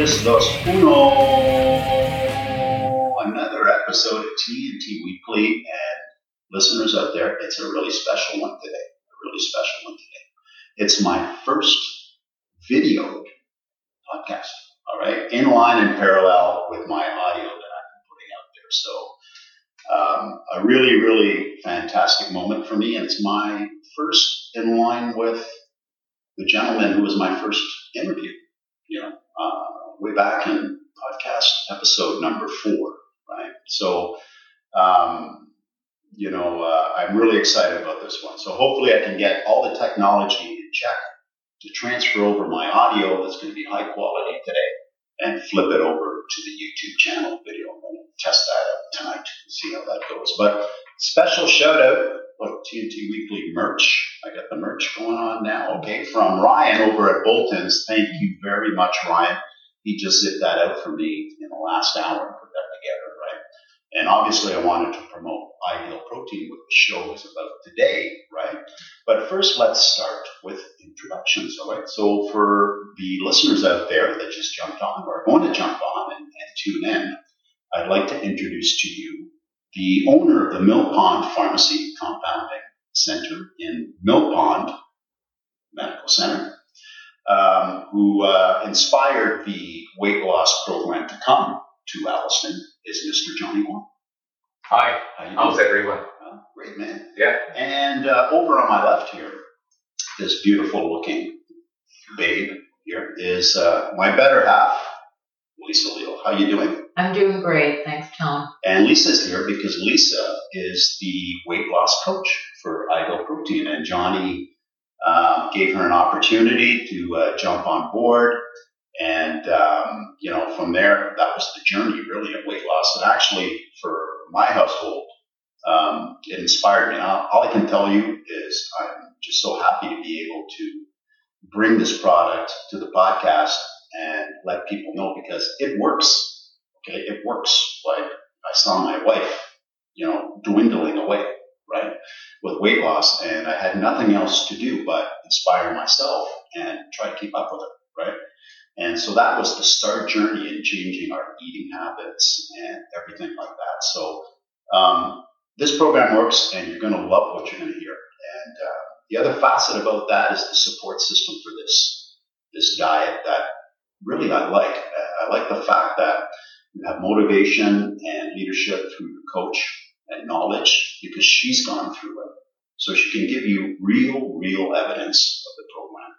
5, 4, 3, 2, 1. Another episode of TNT Weekly. And listeners out there, it's a really special one today. A really special one today. It's my first video podcast. All right. In line and parallel with my audio that I've been putting out there. So, um, a really, really fantastic moment for me. And it's my first in line with the gentleman who was my first interview, you know, uh, way back in podcast episode number four, right? So, um, you know, uh, I'm really excited about this one. So hopefully I can get all the technology in check to transfer over my audio that's going to be high quality today and flip it over to the YouTube channel video. I'm going to test that out tonight and see how that goes. But special shout out Look, TNT Weekly merch. I got the merch going on now. Okay, from Ryan over at Bolton's. Thank you very much, Ryan. He just zipped that out for me in the last hour and put that together, right? And obviously, I wanted to promote Ideal Protein, what the show is about today, right? But first, let's start with introductions, all right? So, for the listeners out there that just jumped on or are going to jump on and, and tune in, I'd like to introduce to you the owner of the Mill Pond Pharmacy Compounding Center in Mill Pond Medical Center, um, who uh, inspired the weight loss program to come to Alliston, is Mr. Johnny Wong. Hi, how's everyone? Uh, great man. Yeah. And uh, over on my left here, this beautiful looking babe here is uh, my better half, Lisa Leal. How you doing? I'm doing great. Thanks, Tom. And Lisa's here because Lisa is the weight loss coach for Ideal Protein. And Johnny um, gave her an opportunity to uh, jump on board. And, um, you know, from there, that was the journey really of weight loss. And actually, for my household, um, it inspired me. All I can tell you is I'm just so happy to be able to bring this product to the podcast and let people know because it works. Okay, it works. Like I saw my wife, you know, dwindling away, right, with weight loss, and I had nothing else to do but inspire myself and try to keep up with it, right. And so that was the start journey in changing our eating habits and everything like that. So um, this program works, and you're going to love what you're going to hear. And uh, the other facet about that is the support system for this this diet that really I like. I like the fact that you have motivation and leadership through your coach and knowledge because she's gone through it. So she can give you real, real evidence of the program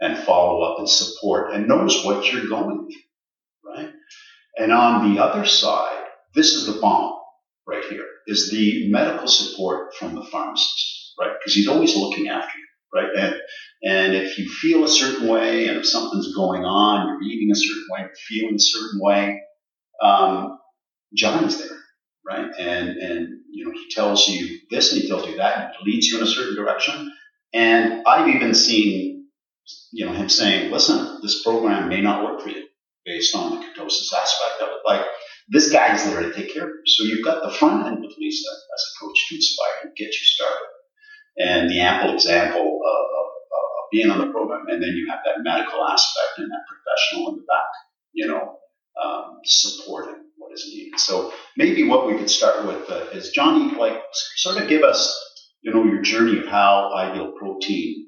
and follow up and support and knows what you're going through, right? And on the other side, this is the bomb right here, is the medical support from the pharmacist, right? Because he's always looking after you right? And, and if you feel a certain way and if something's going on, you're eating a certain way, feeling a certain way, um, Johnny's there, right? And, and, you know, he tells you this and he tells you that and leads you in a certain direction. And I've even seen, you know, him saying, listen, this program may not work for you based on the ketosis aspect of it. Like, this guy is there to take care of you. So you've got the front end with Lisa as a coach to inspire and get you started and the ample example of, of, of, being on the program. And then you have that medical aspect and that professional in the back, you know, um, supporting is needed. So maybe what we could start with uh, is Johnny, like, sort of give us, you know, your journey of how Ideal Protein,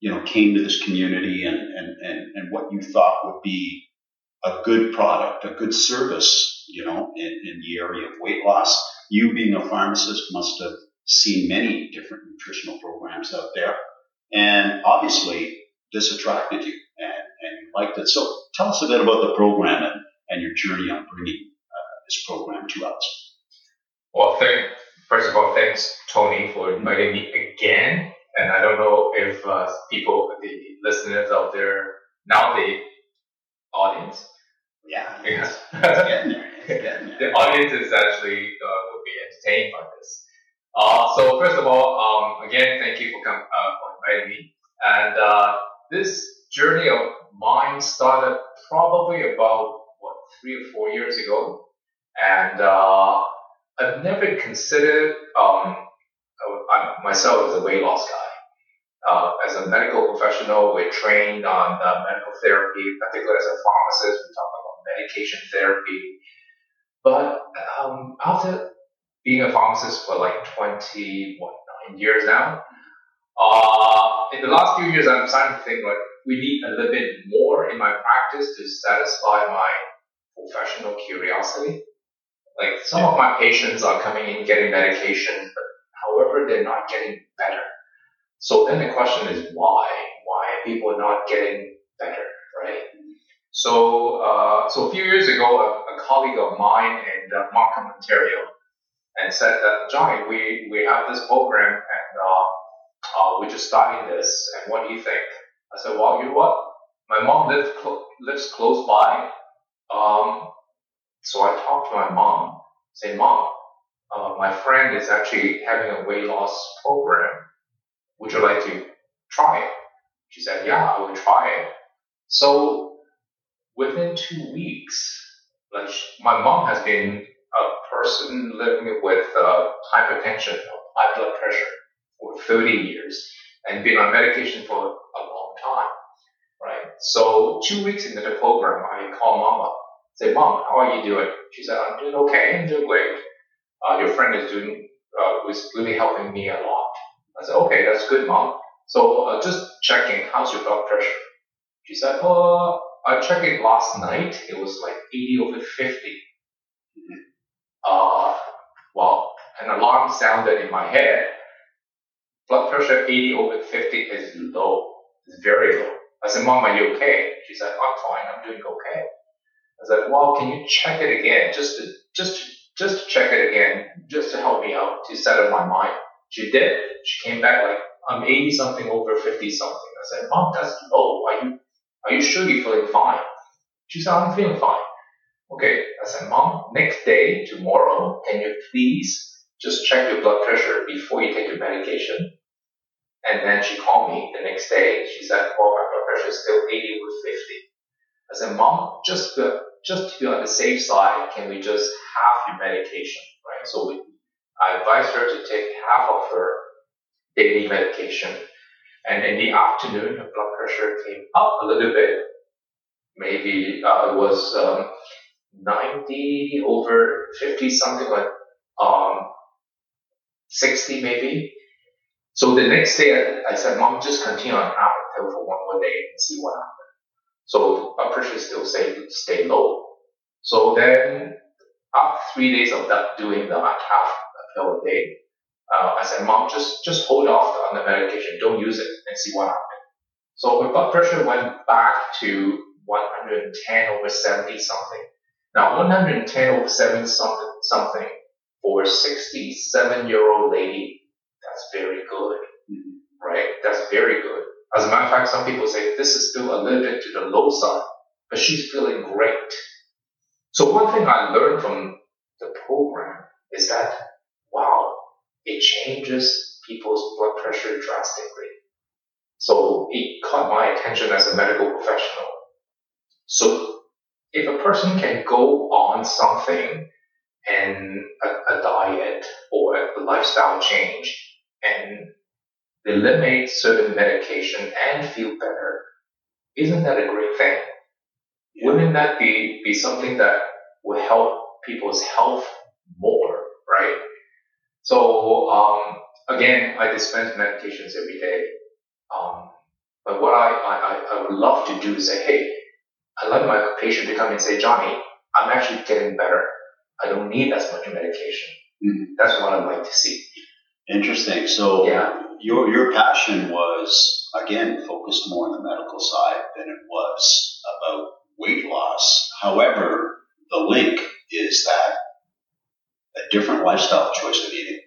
you know, came to this community and, and, and, and what you thought would be a good product, a good service, you know, in, in the area of weight loss. You being a pharmacist must have seen many different nutritional programs out there. And obviously, this attracted you and, and you liked it. So tell us a bit about the program and, and your journey on bringing this program to us. Well, thank, first of all, thanks, Tony, for inviting me again. And I don't know if uh, people, the listeners out there, now the audience. Yeah, yeah. It's, it's getting there. It's getting there. the audience is actually uh, will be entertained by this. Uh, so first of all, um, again, thank you for com- uh, for inviting me. And uh, this journey of mine started probably about what three or four years ago, and uh, I've never considered um, myself as a weight loss guy. uh, as a medical professional, we're trained on uh, medical therapy, particularly as a pharmacist, we talk about medication therapy. But um, after being a pharmacist for like 20, what, nine years now, uh, in the last few years, I'm starting to think like we need a little bit more in my practice to satisfy my professional curiosity. Like some of my patients are coming in getting medication, but however, they're not getting better. So then the question is why? Why are people not getting better, right? So, uh, so a few years ago, a, a colleague of mine in uh, Markham, Ontario, and said that Johnny, we we have this program and uh, uh, we're just starting this, and what do you think? I said, well, you know what? My mom lives cl- lives close by, um, so I talked to my mom. Say, mom, uh, my friend is actually having a weight loss program. Would you like to try it? She said, yeah, I will try it. So within two weeks, like my mom has been a person living with uh, hypertension high blood pressure for 30 years and been on medication for a long time, right? So two weeks into the program, I call mama, say, mom, how are you doing? She said, I'm doing okay, I'm doing great. Uh, your friend is doing, uh, was really helping me a lot. I said, okay, that's good, mom. So uh, just checking, how's your blood pressure? She said, oh, I checked it last night. It was like 80 over 50. Uh, well, an alarm sounded in my head. Blood pressure 80 over 50 is low. It's very low. I said, Mom, are you okay? She said, I'm fine. I'm doing okay. I said, well, can you check it again? Just to, just, just to check it again, just to help me out, to settle my mind. She did. She came back like, I'm 80 something over 50 something. I said, Mom, that's low. Are you, are you sure you're feeling fine? She said, I'm feeling fine. Okay. I said, Mom, next day, tomorrow, can you please just check your blood pressure before you take your medication? And then she called me the next day. She said, well, my blood pressure is still 80 over 50. I said, Mom, just to, just to be on the safe side, can we just half your medication, right? So we, I advised her to take half of her daily medication. And in the afternoon, her blood pressure came up a little bit. Maybe uh, it was um, 90 over 50, something like um, 60 maybe. So the next day, I, I said, Mom, just continue on half a pill for one more day and see what happens. So blood pressure still stay, stay low. So then after three days of that doing that half a pill a day, uh, I said, Mom, just just hold off on the medication, don't use it, and see what happens. So her blood pressure went back to 110 over 70 something. Now 110 over 70 something something for a 67 year old lady, that's very good, right? That's very good. As a matter of fact, some people say this is still a little bit to the low side, but she's feeling great. So one thing I learned from the program is that, wow, it changes people's blood pressure drastically. So it caught my attention as a medical professional. So if a person can go on something and a, a diet or a lifestyle change and eliminate certain medication and feel better, isn't that a great thing? Wouldn't that be, be something that would help people's health more, right? So, um, again, I dispense medications every day. Um, but what I, I, I would love to do is say, hey, I like my patient to come and say, Johnny, I'm actually getting better. I don't need as much medication. Mhm. That's what I'd like to see. Interesting. So Yeah. Your your passion was again focused more on the medical side than it was about weight loss. However, the link is that a different lifestyle choice of eating,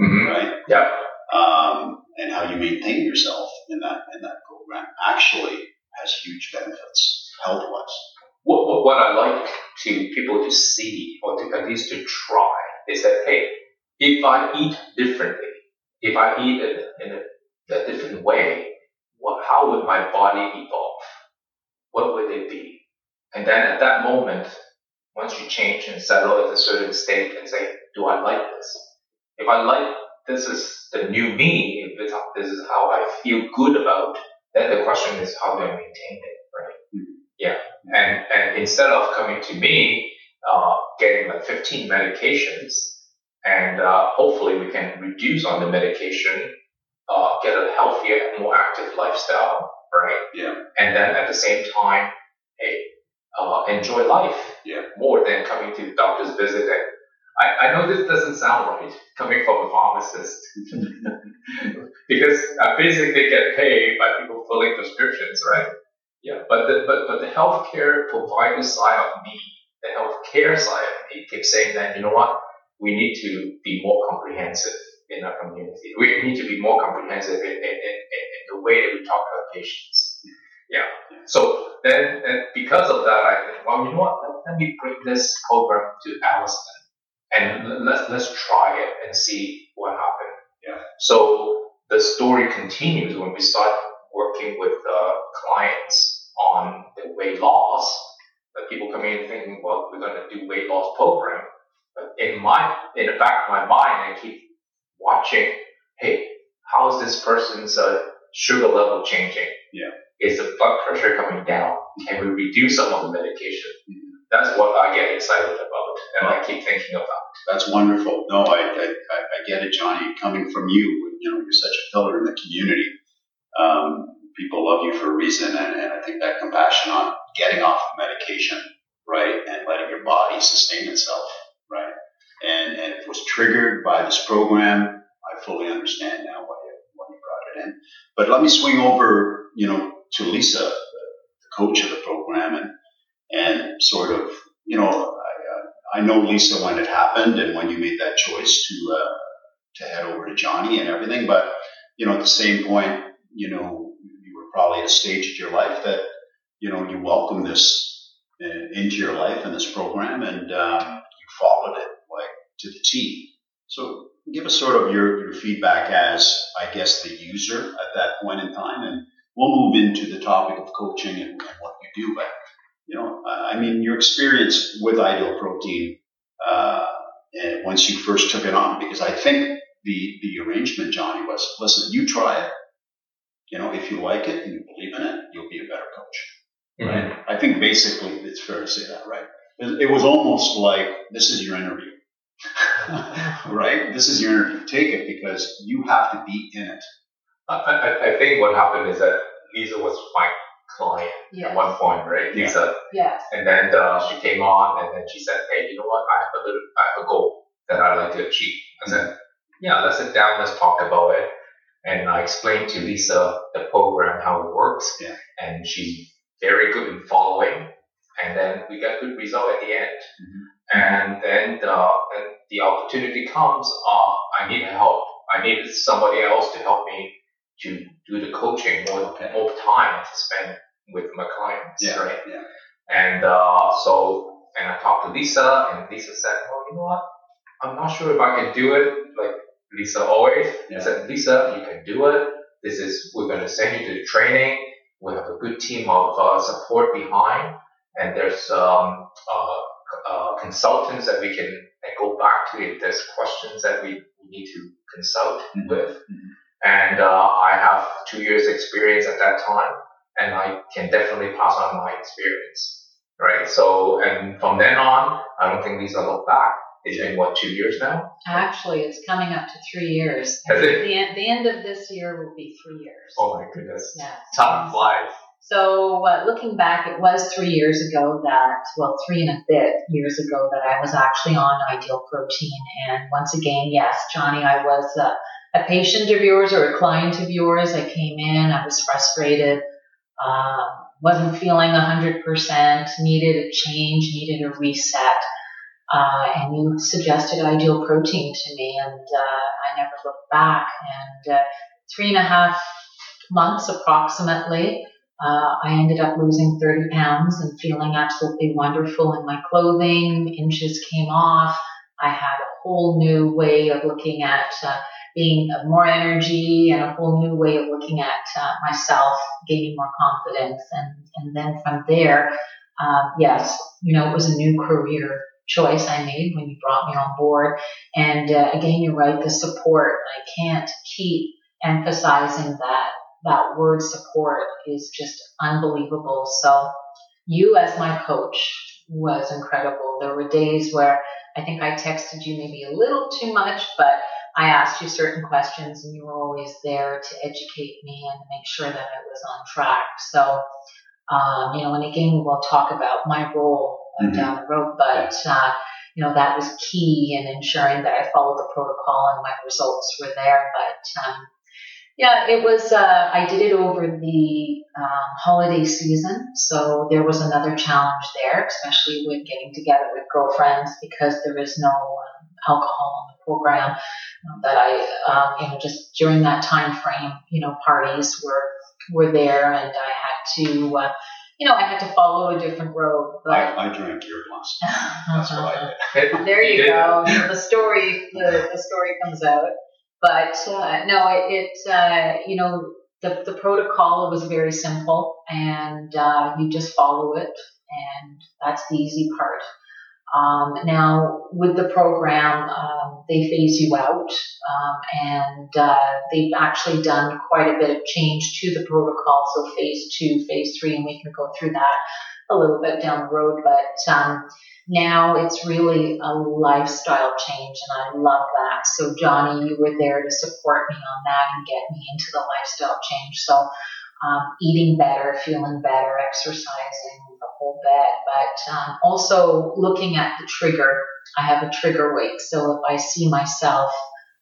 Mm-hmm. right? Yeah. Um, and how you maintain yourself in that in that program actually has huge benefits health wise. What, what, what I like to people to see or to at least to try is that, hey, if I eat differently, if I eat in, in a, a different way, what, how would my body evolve? What would it be? And then at that moment, once you change and settle at a certain state and say, do I like this? If I like this is the new me, if this, this is how I feel good about, then the question is how do I maintain it, right? Mm-hmm. Yeah. And, and instead of coming to me, uh, getting like 15 medications, and uh, hopefully we can reduce on the medication, uh, get a healthier, more active lifestyle, right? Yeah. And then at the same time, hey, uh, enjoy life. Yeah. More than coming to the doctor's visit and I, I know this doesn't sound right coming from a pharmacist because I basically get paid by people filling prescriptions, right? Yeah, but the but but the healthcare provider side of me, the healthcare side of me keeps saying that you know what, we need to be more comprehensive in our community. We need to be more comprehensive in, in, in, in the way that we talk to our patients. Yeah. So then, and because of that, I think, well, you know what? Let, let me bring this program to Alliston and let's let's try it and see what happens. Yeah. So the story continues when we start working with uh, clients on the weight loss. But people come in thinking, well, we're going to do weight loss program. But in my in the back of my mind, I keep watching. Hey, how is this person's uh, sugar level changing? Yeah. Is the blood pressure coming down? Can we reduce some of the medication? Mm-hmm. That's what I get excited about, and I keep thinking about. That's wonderful. No, I, I, I get it, Johnny. Coming from you, you know, you're such a pillar in the community. Um, people love you for a reason, and, and I think that compassion on getting off of medication, right, and letting your body sustain itself, and and it was triggered by this program. I fully understand now why you, why you brought it in. But let me swing over, you know, to Lisa, the, the coach of the program, and and sort of, you know, I I know Lisa when it happened and when you made that choice to uh, to head over to Johnny and everything, but you know at the same point, you know you were probably at a stage of your life that you know you welcome this uh, into your life and this program, and um, you followed it to the T. So give us sort of your, your feedback as I guess the user at that point in time, and we'll move into the topic of coaching and, and what you do, but you know, I mean, your experience with Ideal Protein uh, once you first took it on, because I think the the arrangement, Johnny, was listen, you try it. You know, if you like it and you believe in it, you'll be a better coach. Right? Mm-hmm. I think basically it's fair to say that, right? It was almost like this is your interview. right? This is your interview. Take it because you have to be in it. I, I, I think what happened is that Lisa was my client yes. at one point, right? Lisa. Yes. And then uh, she came on and then she said, Hey, you know what? I have a little, I have a goal that I'd like to achieve. I said, Yeah, let's sit down, let's talk about it. And I explained to Lisa the program, how it works. Yeah. And she's very good in following. And then we got good result at the end. Mm-hmm. And then the, then the opportunity comes, uh, I need help. I need somebody else to help me to do the coaching more, okay. more time to spend with my clients, yeah, right? Yeah. And uh, so, and I talked to Lisa, and Lisa said, "Well, you know what? I'm not sure if I can do it." Like Lisa always, yeah. I said, "Lisa, you can do it. This is we're going to send you to the training. We have a good team of uh, support behind, and there's um, uh, uh consultants that we can go back to if there's questions that we, we need to consult mm-hmm. with." Mm-hmm. And uh, I have two years experience at that time, and I can definitely pass on my experience, right? So, and from then on, I don't think these are look back. It's been what two years now? Actually, it's coming up to three years. Has it? The, end, the end of this year will be three years. Oh my goodness! Yeah, time flies. So, uh, looking back, it was three years ago that, well, three and a bit years ago that I was actually on Ideal Protein. And once again, yes, Johnny, I was uh, a patient of yours or a client of yours. I came in, I was frustrated, uh, wasn't feeling 100%, needed a change, needed a reset. Uh, and you suggested ideal protein to me, and uh, I never looked back. And uh, three and a half months approximately, uh, I ended up losing 30 pounds and feeling absolutely wonderful in my clothing. Inches came off. I had a whole new way of looking at uh, being more energy and a whole new way of looking at uh, myself, gaining more confidence. And, and then from there, uh, yes, you know, it was a new career choice I made when you brought me on board. And uh, again, you're right, the support. I can't keep emphasizing that that word support is just unbelievable. So you as my coach was incredible. There were days where I think I texted you maybe a little too much, but I asked you certain questions and you were always there to educate me and make sure that I was on track. So, um, you know, and again, we'll talk about my role mm-hmm. down the road, but, uh, you know, that was key in ensuring that I followed the protocol and my results were there. But, um, yeah, it was, uh, I did it over the um, holiday season. So there was another challenge there, especially with getting together with girlfriends because there is no um, alcohol on the program. Um, that I, um, you know, just during that time frame, you know, parties were were there, and I had to, uh, you know, I had to follow a different road. But I, I drank your glass. That's what I did. there you go. the story, the, the story comes out. But uh, no, it, it uh, you know, the, the protocol was very simple, and uh, you just follow it, and that's the easy part. Um, now, with the program, um, they phase you out, um, and uh, they've actually done quite a bit of change to the protocol. So, phase two, phase three, and we can go through that a little bit down the road. But um, now it's really a lifestyle change, and I love that. So, Johnny, you were there to support me on that and get me into the lifestyle change. So, um, eating better, feeling better, exercising, the whole bit, but um, also looking at the trigger. I have a trigger weight, so if I see myself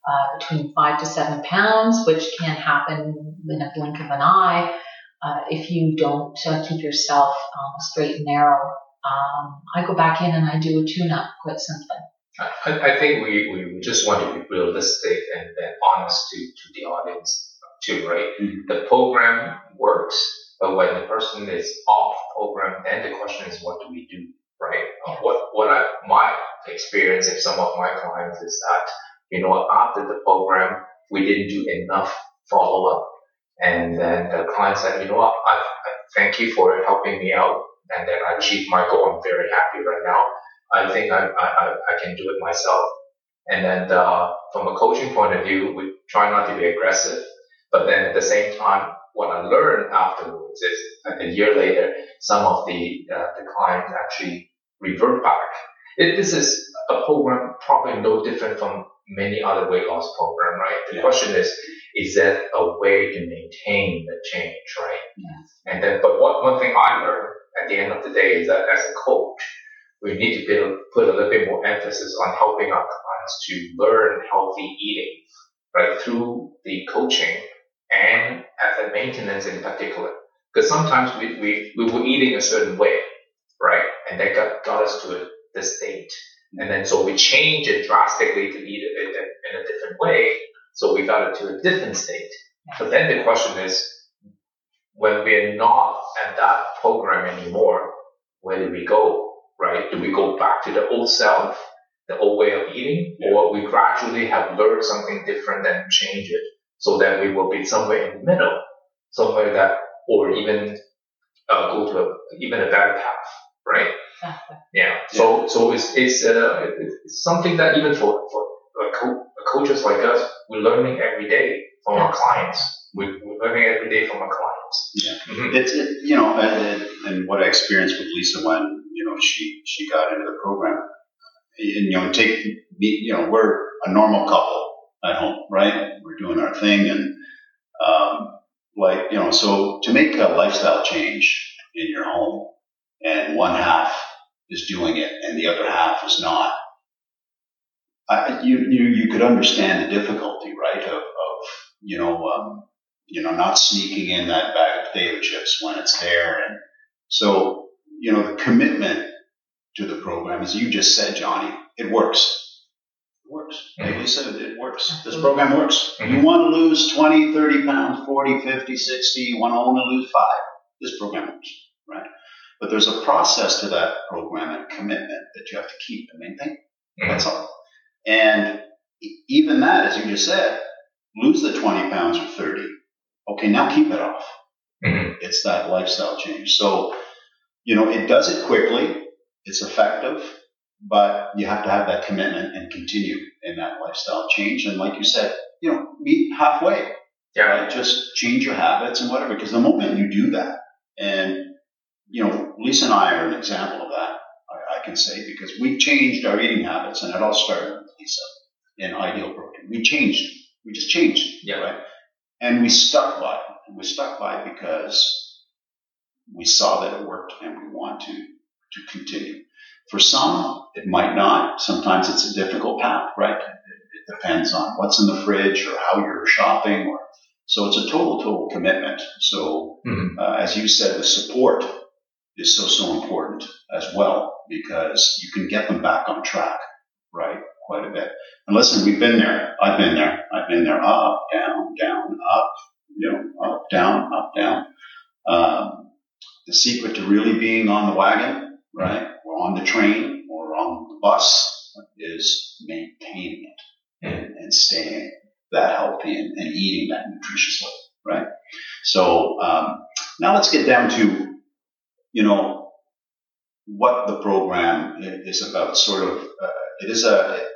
uh, between five to seven pounds, which can happen in a blink of an eye, uh, if you don't uh, keep yourself um, straight and narrow, um, I go back in and I do a tune-up, quite simply. I, I think we, we just want to be realistic and, and honest to, to the audience too, right? Mm-hmm. The program works but when the person is off program, then the question is, what do we do, right? Uh, what what I my experience of some of my clients is that you know after the program we didn't do enough follow up, and then the client said, you know what, I, I thank you for helping me out, and then I achieved my goal. I'm very happy right now. I think I I, I can do it myself. And then uh, from a coaching point of view, we try not to be aggressive, but then at the same time what I learned afterwards is a year later, some of the uh, the clients actually revert back. It, this is a program probably no different from many other weight loss program, right? The yeah. question is, is that a way to maintain the change, right? Yes. And then, but what one thing I learned at the end of the day is that as a coach, we need to build, put a little bit more emphasis on helping our clients to learn healthy eating, right? Through the coaching and asset maintenance in particular. Because sometimes we, we, we were eating a certain way, right? And that got, got us to a, the state. And then so we change it drastically to eat it in, a different way. So we got it to a different state. But then the question is, when we're not at that program anymore, where do we go, right? Do we go back to the old self, the old way of eating, or we gradually have learned something different and change it? so that we will be somewhere in the middle, somewhere that, or even uh, go to a, even a better path, right? Yeah. So so it's it's, uh, it's something that even for for co- coaches like us, we're learning every day from our clients. We, we're learning every day from our clients. Yeah. Mm-hmm. It's it, you know, and, and what I experienced with Lisa when you know she she got into the program, and you know, take me, you know, we're a normal couple at home, right? We're doing our thing, and um, like you know, so to make a lifestyle change in your home, and one half is doing it and the other half is not, I, you you you could understand the difficulty, right? Of, of you know, um, you know, not sneaking in that bag of potato chips when it's there, and so you know, the commitment to the program, as you just said, Johnny, it works It works. Like mm-hmm. you said, it works. This program works. Mm-hmm. You want to lose 20, 30 pounds, 40, 50, 60, you want to only lose five. This program works, right? But there's a process to that program and commitment that you have to keep and maintain. Mm-hmm. That's all. And even that, as you just said, lose the 20 pounds or 30. Okay, now keep it off. Mm-hmm. It's that lifestyle change. So, you know, it does it quickly. It's effective but you have to have that commitment and continue in that lifestyle change. And like you said, you know, meet halfway. Yeah. Right? Just change your habits and whatever. Because the moment you do that, and you know, Lisa and I are an example of that. I, I can say because we changed our eating habits, and it all started with Lisa in Ideal Protein. We changed. We just changed. Yeah. Right. And we stuck by it. And We stuck by it because we saw that it worked, and we want to to continue. For some, it might not. Sometimes it's a difficult path, right? It, it depends on what's in the fridge or how you're shopping, or so it's a total, total commitment. So, Mhm. uh, as you said, the support is so, so important as well because you can get them back on track, right? Quite a bit. And listen, we've been there. I've been there. I've been there. Up, down, down, up. You know, up, down, up, down. Um, the secret to really being on the wagon, right, or on the train or on the bus is maintaining it and, and staying that healthy and, and eating that nutritiously, right? So um, now let's get down to, you know, what the program is about. Sort of, uh, it is a,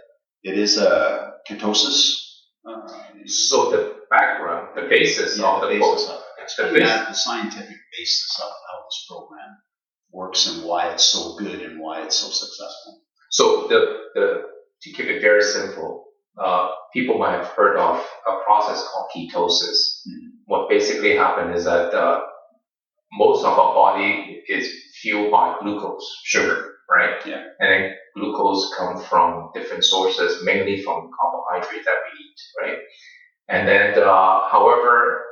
it is a ketosis. Uh, So the background, the basis yeah, of the the basis of it. the Explain that, the scientific basis of how this program works and why it's so good and why it's so successful. So the, the to keep it very simple, uh, people might have heard of a process called ketosis. Mhm. What basically happened is that uh, most of our body is fueled by glucose, sugar, right? Yeah. And then glucose comes from different sources, mainly from carbohydrate that we eat, right? And then, uh, however,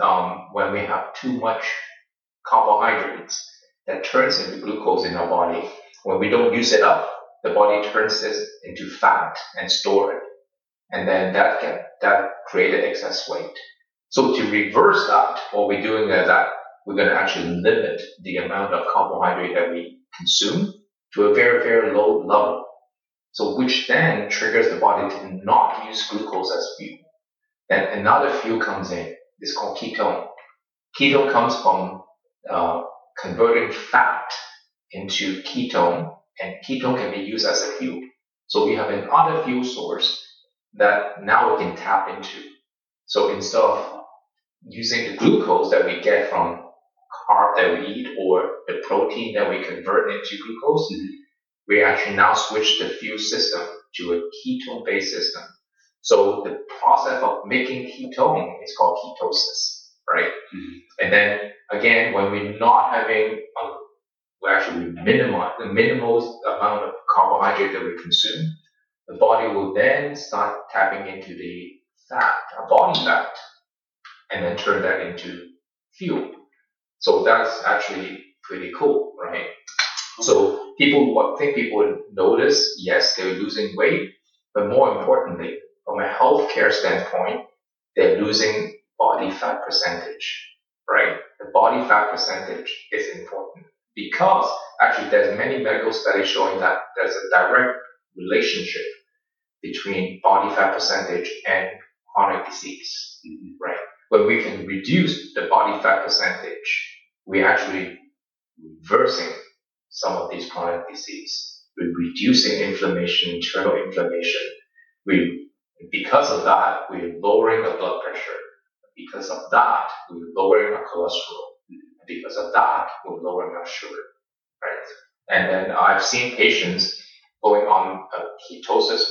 um, when we have too much carbohydrates, that turns into glucose in our body. When we don't use it up, the body turns this into fat and store it. And then that can, that created excess weight. So to reverse that, what we're doing is that we're going to actually limit the amount of carbohydrate that we consume to a very, very low level. So which then triggers the body to not use glucose as fuel. Then another fuel comes in. It's called ketone. Ketone comes from uh, converting fat into ketone, and ketone can be used as a fuel. So we have another fuel source that now we can tap into. So instead of using the glucose that we get from carb that we eat or the protein that we convert into glucose, we actually now switch the fuel system to a ketone based system. So the process of making ketone is called ketosis, right? Mhm. And then again, when we're not having, a, we actually minimize the minimal amount of carbohydrate that we consume, the body will then start tapping into the fat, uh, body fat, and then turn that into fuel. So that's actually pretty cool, right? So people, what think people would notice, yes, they're losing weight, but more importantly, from a healthcare standpoint, they're losing body fat percentage, right? The body fat percentage is important because actually there's many medical studies showing that there's a direct relationship between body fat percentage and chronic disease, Mhm. right? When we can reduce the body fat percentage, we're actually reversing some of these chronic disease. We're reducing inflammation, internal inflammation. We, because of that, we're lowering the blood pressure. Because of that, we're lowering our cholesterol. Because of that, we're lowering our sugar, right? And then I've seen patients going on a ketosis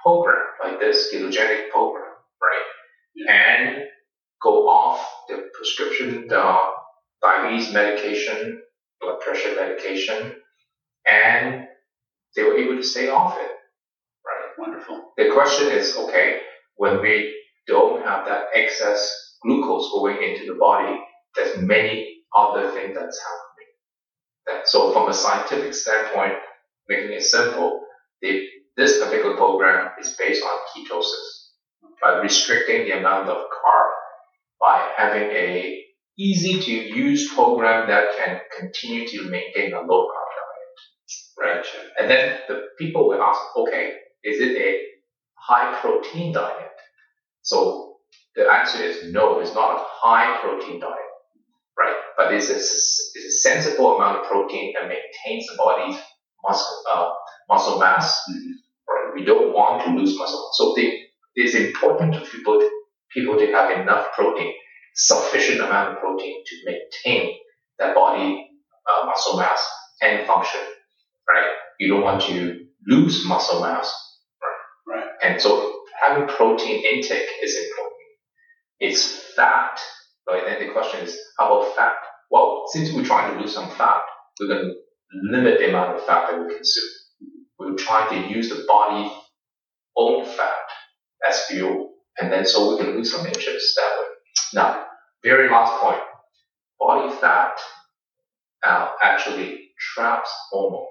program like this, ketogenic program, right? And go off the prescription, the diabetes medication, blood pressure medication, and they were able to stay off it, right? Wonderful. The question is, okay, when we don't have that excess glucose going into the body, there's many other things that's happening. That, so from a scientific standpoint, making it simple, the, this particular program is based on ketosis. By restricting the amount of carb, by having a easy to use program that can continue to maintain a low carb diet, right? And then the people will ask, okay, is it a high protein diet? So the answer is no, it's not a high protein diet, right? But it's a, it's a sensible amount of protein that maintains the body's muscle, uh, muscle mass. Mm-hmm. Right? We don't want to lose muscle. So they, it's important for people, people to have enough protein, sufficient amount of protein to maintain that body uh, muscle mass and function. Right? You don't want to lose muscle mass. Right? Right. And so having protein intake is important. It's fat, right? Then the question is, how about fat? Well, since we're trying to lose some fat, we're going to limit the amount of fat that we consume. We're trying to use the body own fat as fuel, and then so we can lose some inches that way. Now, very last point, body fat uh, actually traps hormone.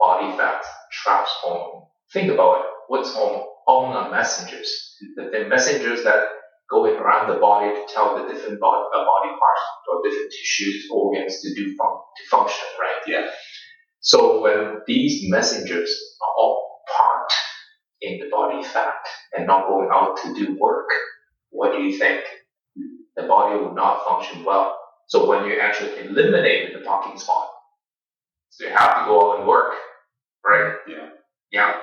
Body fat traps hormone. Think about it. What's hormone? Hormone are messengers. The, the messengers that going around the body to tell the different body, uh, body parts or different tissues, organs to do fun- to function, right? Yeah. So when these messengers are all parked in the body fat and not going out to do work, what do you think? The body will not function well. So when you actually eliminate the parking spot, so you have to go out and work, right? Yeah. Yeah.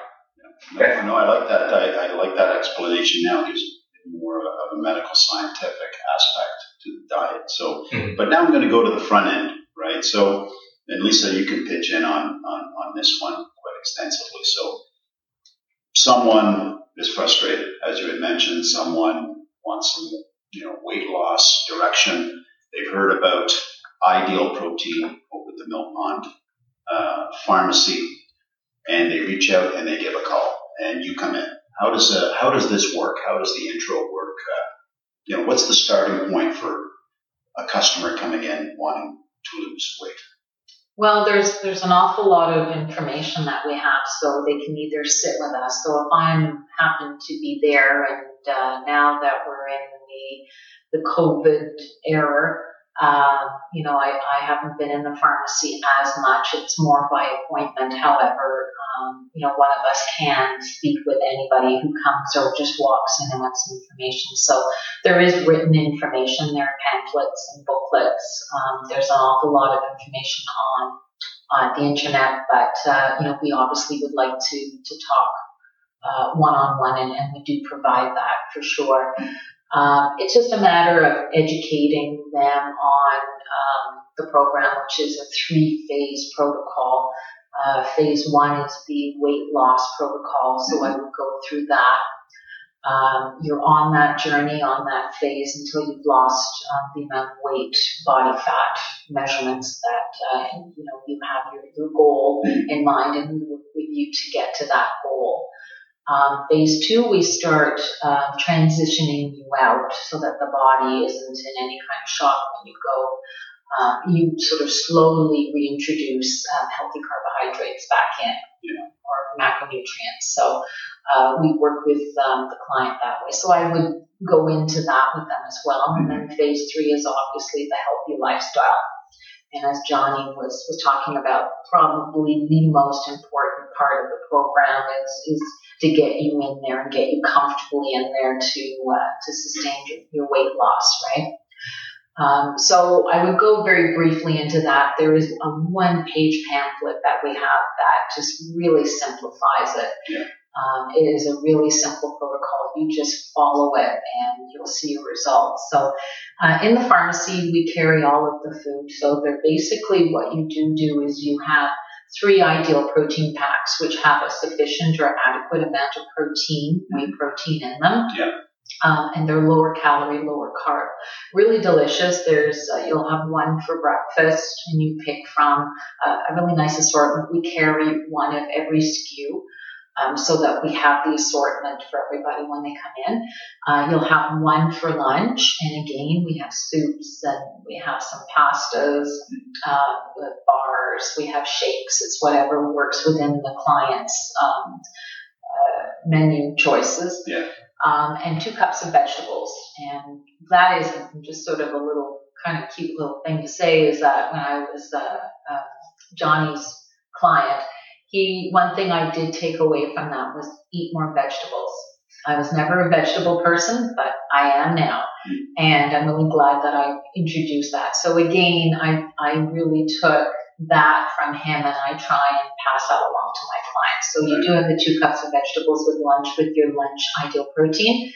yeah. No, no, I like that. I, I like that explanation now because more of a medical scientific aspect to the diet. So, mm-hmm. but now I'm going to go to the front end, right? So, and Lisa, you can pitch in on, on, on this one quite extensively. So, someone is frustrated, as you had mentioned, someone wants some, you know, weight loss direction. They've heard about ideal protein over the Mill Pond uh, pharmacy, and they reach out and they give a call, and you come in how does uh, how does this work? How does the intro work? Uh, you know, what's the starting point for a customer coming in wanting to lose weight? Well, there's there's an awful lot of information that we have, so they can either sit with us. So if I'm happen to be there, and uh, now that we're in the the COVID era, um, you know, I, I haven't been in the pharmacy as much. It's more by appointment. However, um, you know, one of us can speak with anybody who comes or just walks in and wants information. So there is written information. There are pamphlets and booklets. Um, there's an awful lot of information on on the internet, but uh, you know, we obviously would like to to talk one on one, and we do provide that for sure. Um, it's just a matter of educating them on um, the program, which is a three phase protocol. Uh, phase one is the weight loss protocol, so I would go through that. Um, you're on that journey, on that phase until you've lost um, the amount of weight, body fat measurements that uh, you know you have your, your goal in mind, and we work with you to get to that goal. Um, phase two, we start uh, transitioning you out so that the body isn't in any kind of shock when you go. Um, you sort of slowly reintroduce um, healthy carbohydrates back in, yeah. or macronutrients. So uh, we work with um, the client that way. So I would go into that with them as well. And then phase three is obviously the healthy lifestyle. And as Johnny was, was talking about, probably the most important part of the program is, is to get you in there and get you comfortably in there to uh, to sustain your, your, weight loss, right? Um, so I would go very briefly into that. There is a one-page pamphlet that we have that just really simplifies it. Yeah. Um, it is a really simple protocol. You just follow it and you'll see your results. So, uh, in the pharmacy, we carry all of the food. So, they're basically what you do do is you have three ideal protein packs, which have a sufficient or adequate amount of protein, whey protein in them. Yeah. Um, and they're lower calorie, lower carb. Really delicious. There's uh, you'll have one for breakfast, and you pick from uh, a really nice assortment. We carry one of every SKU um, so that we have the assortment for everybody when they come in. Uh, you'll have one for lunch, and again, we have soups and we have some pastas, uh, with bars, we have shakes. It's whatever works within the client's um, uh, menu choices. Yeah. Um, and two cups of vegetables. And that is just sort of a little kind of cute little thing to say is that when I was uh, uh, Johnny's client, he one thing I did take away from that was eat more vegetables. I was never a vegetable person, but I am now. And I'm really glad that I introduced that. So again, I, I really took that from him and I try and pass that along to my clients. So you do have the two cups of vegetables with lunch with your lunch ideal protein.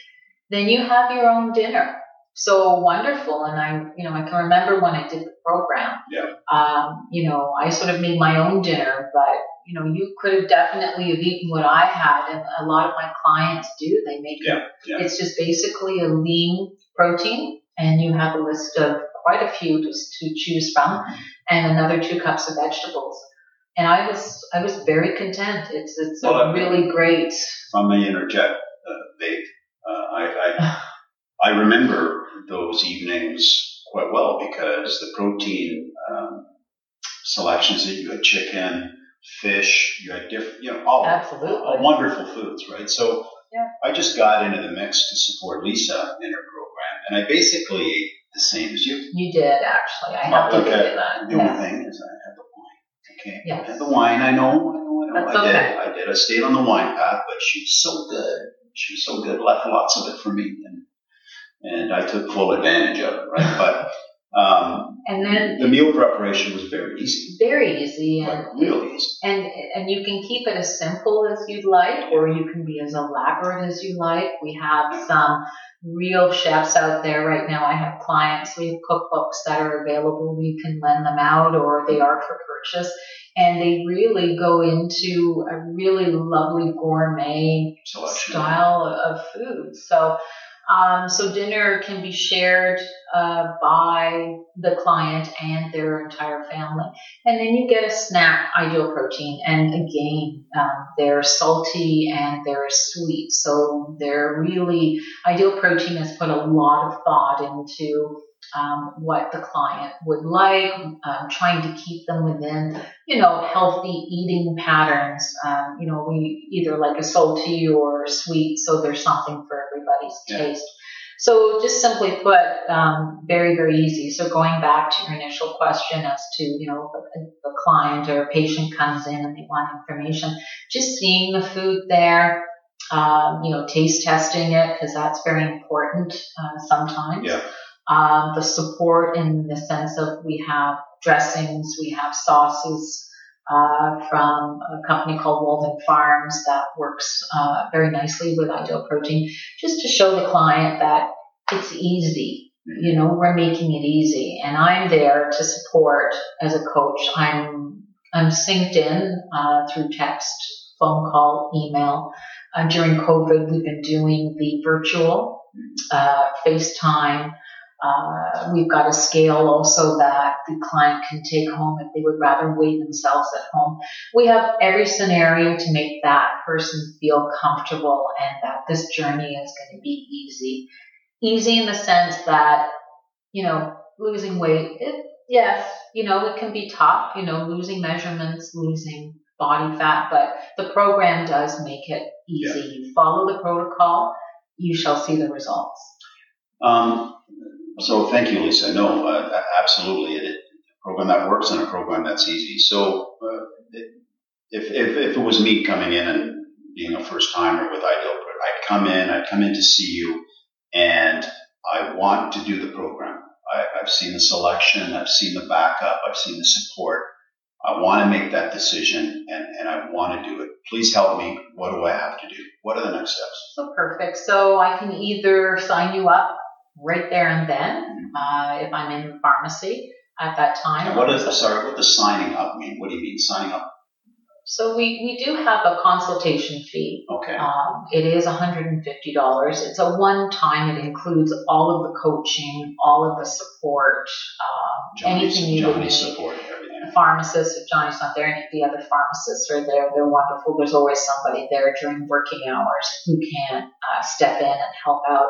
Then you have your own dinner. So wonderful. And I, you know, I can remember when I did the program. Yeah. Um, you know, I sort of made my own dinner, but you know, you could have definitely have eaten what I had, and a lot of my clients do. They make Yeah, it. yeah. It's just basically a lean protein, and you have a list of quite a few to, to choose from, and another two cups of vegetables. And I was I was very content. It's it's Well, really great. If I may interject, uh, Dave, uh, I, I, I remember those evenings quite well because the protein um, selections that you had chicken, fish, you had different, you know, all Absolutely. all wonderful foods, right? So Yeah. I just got into the mix to support Lisa in her program, and I basically ate the same as you. You did actually. I have to Okay. admit that. The Yeah. only thing is I had the wine. Okay. Yes. I had the wine. I know. I know. I know. That's I did. okay. I did. I stayed on the wine path, but she was so good. She was so good. Left lots of it for me, and and I took full advantage of it. Right. But um, And then the meal preparation was very easy. very easy and Like real easy. and and you can keep it as simple as you'd like or you can be as elaborate as you like we have some real chefs out there right now i have clients we have cookbooks that are available we can lend them out or they are for purchase and they really go into a really lovely gourmet Selection. style of food. So, um, so dinner can be shared uh, by the client and their entire family, and then you get a snack, ideal protein, and again, um, they're salty and they're sweet. So they're really ideal protein has put a lot of thought into. Um, what the client would like, um, trying to keep them within you know, healthy eating patterns. Um, you know, we either like a salty or sweet, so there's something for everybody's Yeah. taste. So just simply put, um, very, very easy. So going back to your initial question as to, you know, a, a client or a patient comes in and they want information, just seeing the food there, um, you know, taste testing it because that's very important uh, sometimes. Yeah. Um, the support in the sense of we have dressings, we have sauces uh, from a company called Walden Farms that works uh, very nicely with Ideal Protein, just to show the client that it's easy. You know, we're making it easy, and I'm there to support as a coach. I'm I'm synced in uh, through text, phone call, email. Uh, during COVID, we've been doing the virtual uh, FaceTime. Uh, we've got a scale also that the client can take home if they would rather weigh themselves at home. We have every scenario to make that person feel comfortable and that this journey is going to be easy. Easy in the sense that, you know, losing weight, it, yes, you know, it can be tough, you know, losing measurements, losing body fat, but the program does make it easy. You follow the protocol, you shall see the results. Um, so thank you, Lisa. No, uh, absolutely. It, a program that works and a program that's easy. So uh, it, if, if, if it was me coming in and being a first timer with Ideal, I'd come in, I'd come in to see you, and I want to do the program. I, I've seen the selection, I've seen the backup, I've seen the support. I want to make that decision and, and I want to do it. Please help me. What do I have to do? What are the next steps? So perfect. So I can either sign you up right there and then, uh, if I'm in the pharmacy at that time. And what is the sorry? What does signing up mean? What do you mean signing up? So we, we do have a consultation fee. Okay. Um, it is $150. It's a one time. It includes all of the coaching, all of the support, um, Johnny's, anything you would Johnny's need. support, everything. A pharmacist, if Johnny's not there, any of the other pharmacists are there. They're wonderful. There's always somebody there during working hours who can uh, step in and help out.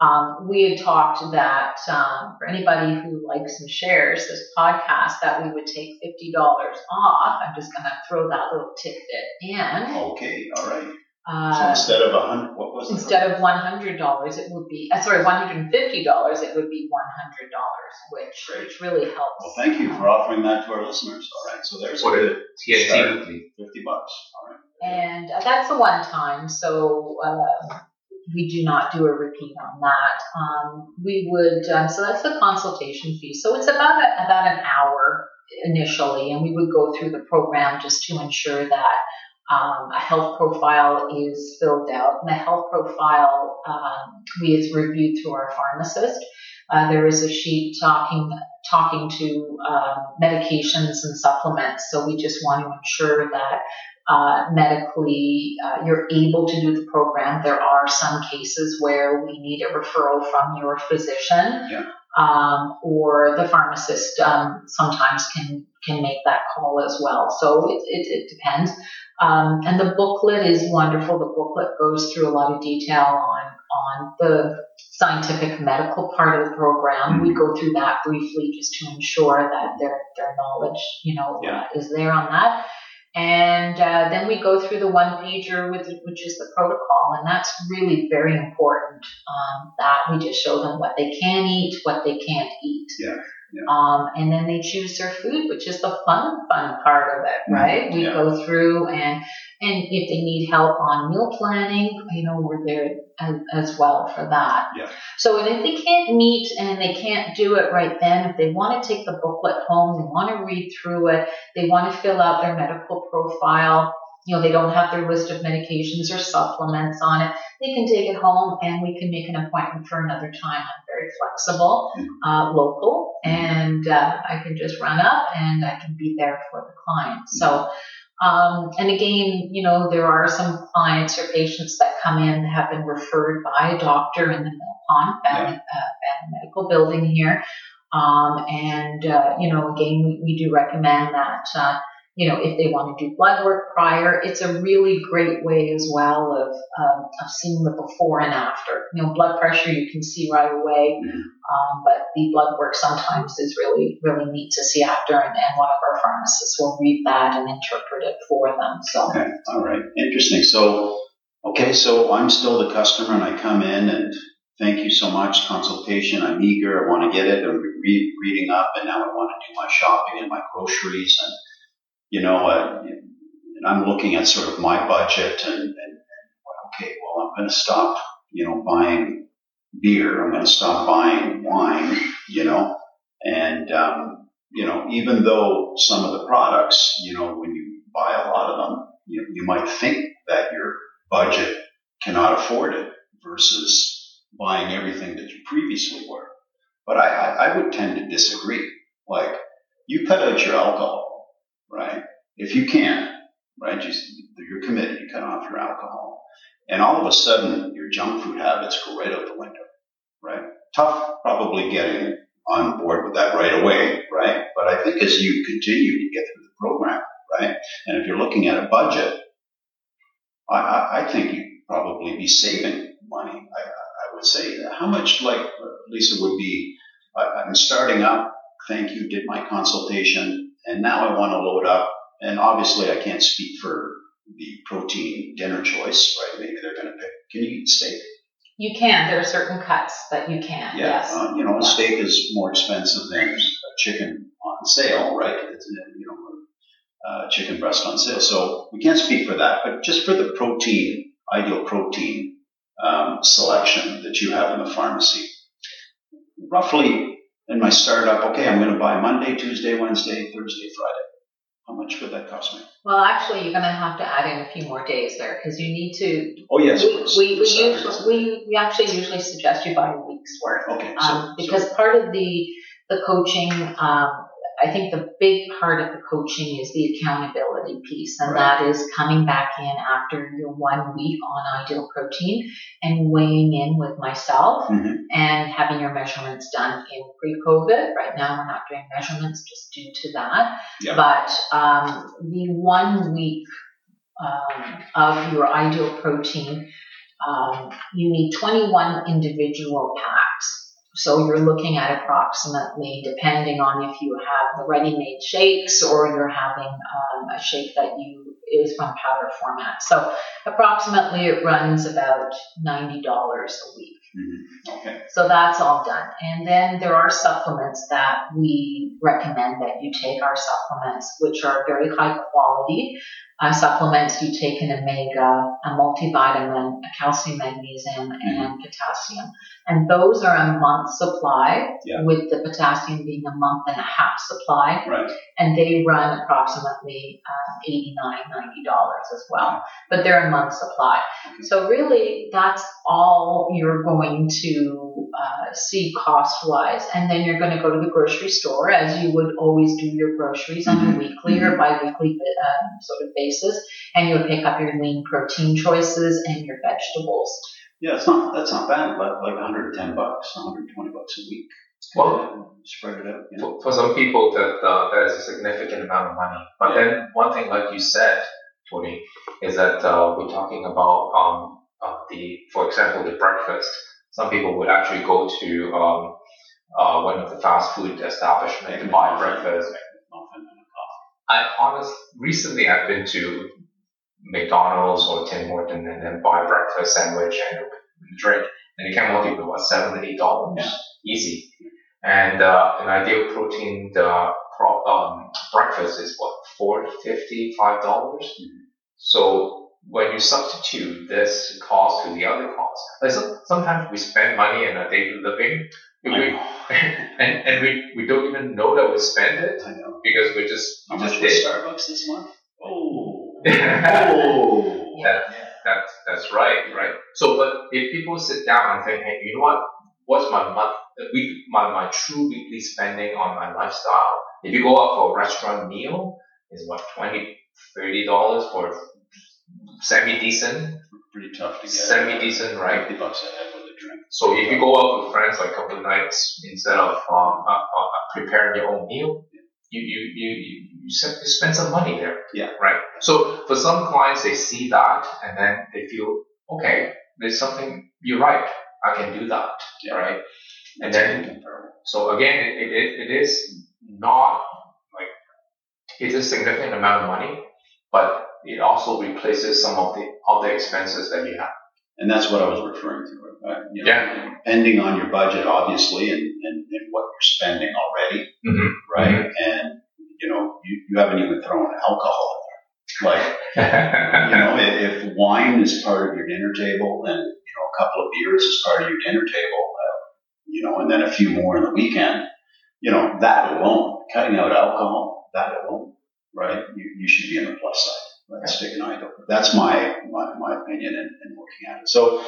Um, we had talked that um, for anybody who likes and shares this podcast, that we would take fifty dollars off. I'm just going to throw that little tidbit in. Okay, all right. So Uh, instead of a hundred, what was it? instead of one hundred dollars, it would be uh, sorry, one hundred and fifty dollars. It would be one hundred dollars, which Great. which really helps. Well, thank you for offering that to our listeners. All right, so there's a good TNT start. fifty bucks. All right. and uh, that's a one time. So uh, we do not do a repeat on that. Um, we would um, so that's the consultation fee. So it's about a, about an hour initially, and we would go through the program just to ensure that um, a health profile is filled out. And the health profile um, we is reviewed through our pharmacist. Uh, there is a sheet talking talking to um, medications and supplements. So we just want to ensure that uh, medically uh, you're able to do the program. There are some cases where we need a referral from your physician. Yeah. Um, or the pharmacist um, sometimes can can make that call as well. So it, it, it depends. Um, and the booklet is wonderful. The booklet goes through a lot of detail on on the scientific medical part of the program. We go through that briefly just to ensure that their their knowledge, you know, Yeah. uh, is there on that. And uh, then we go through the one pager, with which is the protocol, and that's really very important. Um, that we just show them what they can eat, what they can't eat. Yeah, yeah. Um, and then they choose their food, which is the fun, fun part of it, right? We yeah. go through and and if they need help on meal planning, you know, we're there as, as well for that. Yeah. So, and if they can't meet and they can't do it right then, if they want to take the booklet home, they want to read through it, they want to fill out their medical profile, you know, they don't have their list of medications or supplements on it, they can take it home and we can make an appointment for another time. I'm very flexible, uh, local, and uh, I can just run up and I can be there for the client. So, um, and again, you know, there are some clients or patients that come in that have been referred by a doctor in the Mill Pond Family, uh, Medical Building here. Um, and, uh, you know, again, we, we do recommend that, uh, you know, if they want to do blood work prior, it's a really great way as well of, um, of seeing the before and after. You know, blood pressure you can see right away, Mhm. um, but the blood work sometimes is really, really neat to see after, and, and one of our pharmacists will read that and interpret it for them. So, Okay, all right, interesting. So, okay, so I'm still the customer and I come in and thank you so much, consultation. I'm eager, I want to get it. I'm re- reading up and now I want to do my shopping and my groceries and, you know, uh, and I'm looking at sort of my budget and, and, okay, well, I'm going to stop, you know, buying beer. I'm going to stop buying wine, you know, and, um, you know, even though some of the products, you know, when you buy a lot of them, you, you might think that your budget cannot afford it versus buying everything that you previously were. But I, I, I would tend to disagree. Like, you cut out your alcohol, right? If you can, right? You, you're committed, you cut off your alcohol. And all of a sudden, your junk food habits go right out the window, right? Tough probably getting on board with that right away, right? But I think as you continue to get through the program, right? And if you're looking at a budget, I, I, I think you'd probably be saving money. I, I would say how much, like Lisa, would be. I, I'm starting up. Thank you. Did my consultation, and now I want to load up. And obviously, I can't speak for the protein dinner choice, right? Maybe they're going to pick. Can you eat steak? you can. There are certain cuts that you can. Yeah, Yes. uh, you know, Yes. steak is more expensive than a chicken on sale, right? It's, you know, uh, chicken breast on sale. So we can't speak for that, but just for the protein, ideal protein um, selection that you have in the pharmacy, roughly in my startup, okay, I'm going to buy Monday, Tuesday, Wednesday, Thursday, Friday. How much would that cost me? Well, actually, you're going to have to add in a few more days there because you need to. Oh yes, we, course. we, we, usually, we, we actually usually suggest you buy a week's worth. Okay, so, Um, because part of the the coaching, um, I think the big part of the coaching is the accountability piece, and Right. that is coming back in after your one week on Ideal Protein and weighing in with myself Mhm. and having your measurements done in pre-COVID. Right now, we're not doing measurements just due to that, but um, the one week um, of your Ideal Protein um, you need 21 individual packs. So you're looking at approximately, depending on if you have the ready-made shakes or you're having um, a shake that you is from powder format. So approximately it runs about $90 a week. Mhm. okay, So that's all done. And then there are supplements that we recommend that you take our supplements, which are very high quality. Uh, supplements, you take an omega, a multivitamin, a calcium, magnesium, and potassium. And those are a month supply, Yeah. with the potassium being a month and a half supply. Right. And they run approximately um, $89, $90 as well. But they're a month supply. Okay. So really, that's all you're going to uh, see cost-wise. And then you're going to go to the grocery store, as you would always do your groceries on a Mhm. weekly or bi-weekly um, sort of basis. And you'll pick up your lean protein choices and your vegetables. Yeah, it's not that's not bad. Like like 110 bucks, 120 bucks a week. Well- spread it out. You know? For, for some people, that uh, that is a significant amount of money. But then one thing, like you said, Tony, is that uh, we're talking about um, uh, the, for example, the breakfast. Some people would actually go to um, uh, one of the fast food establishments to buy breakfast. I honest recently I've been to McDonald's or Tim Horton and then buy a breakfast sandwich and a drink, and it came out to be what seven to eight dollars, Yeah. easy. And uh, an ideal protein the pro, um, breakfast is what four fifty five dollars. Mhm. So when you substitute this cost to the other cost, like some, sometimes we spend money in our daily living, we, and and we, we don't even know that we spend it I know. because we just we much just was did. Starbucks this month? Oh. oh. Yeah. that's that's right, right. So, but if people sit down and think, hey, you know what? What's my month, week, my my true weekly spending on my lifestyle? If you go out for a restaurant meal, is what 20 30 dollars for semi decent, Pretty tough to get. semi decent, right? 50 bucks a head with a drink. So if you go out with friends like a couple of nights instead of um, uh, uh, preparing your own meal, you you you you, you, spend, you spend some money there. Yeah. Right. So for some clients, they see that and then they feel okay. There's something. You're right. I can do that. Yeah. Right. And That's then so again, it, it, it is not like it's a significant amount of money, but it also replaces some of the other expenses that you have. And that's what I was referring to. Uh, you know, Yeah. Depending on your budget, obviously, and, and, and what you're spending already, Mhm. right? And, you know, you, you haven't even thrown alcohol in there. Like, you know, if, if wine is part of your dinner table and, you know, a couple of beers is part of your dinner table, uh, you know, and then a few more in the weekend, you know, that alone, cutting out alcohol, that alone, right? You, you should be on the plus side. Let's take an idol. That's my, my, my opinion in, in looking at it. So,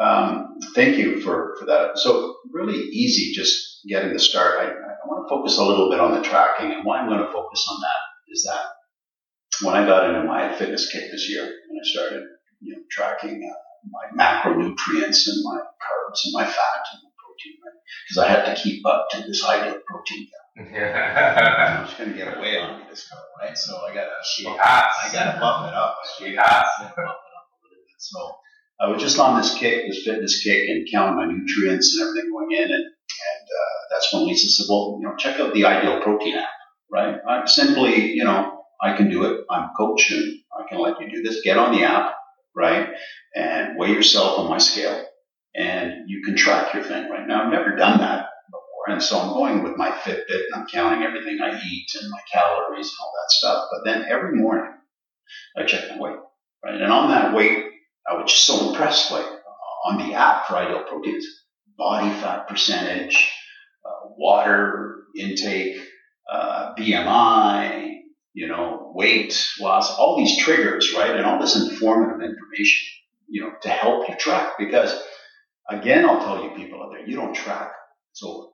um, thank you for, for that. So really easy just getting the start. I, I want to focus a little bit on the tracking and why I'm going to focus on that is that when I got into my fitness kick this year and I started, you know, tracking uh, my macronutrients and my carbs and my fat and my protein, right? Because I had to keep up to this ideal protein count. I was going to get away on me this girl, right? So I got to, She I got to bump it up. She has. Bump it up a little bit. So I was just on this kick, this fitness kick, and counting my nutrients and everything going in, and and uh, that's when Lisa said, "Well, you know, check out the Ideal Protein app, right? I'm simply, you know, I can do it. I'm a coach, and I can let you do this. Get on the app, right, and weigh yourself on my scale, and you can track your thing. Right now, I've never done that and so I'm going with my Fitbit, and I'm counting everything I eat and my calories and all that stuff. But then every morning, I check my weight, right, and on that weight, I was just so impressed, like on the app for Ideal Proteins, body fat percentage, uh, water intake, uh, BMI, you know, weight loss, all these triggers, right? And all this informative information, you know, to help you track. Because again, I'll tell you people out there, you don't track, it's over.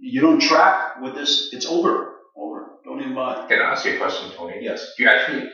You don't track with this, it's over. Over. Don't even bother. Can I ask you a question, Tony? Yes. Do you actually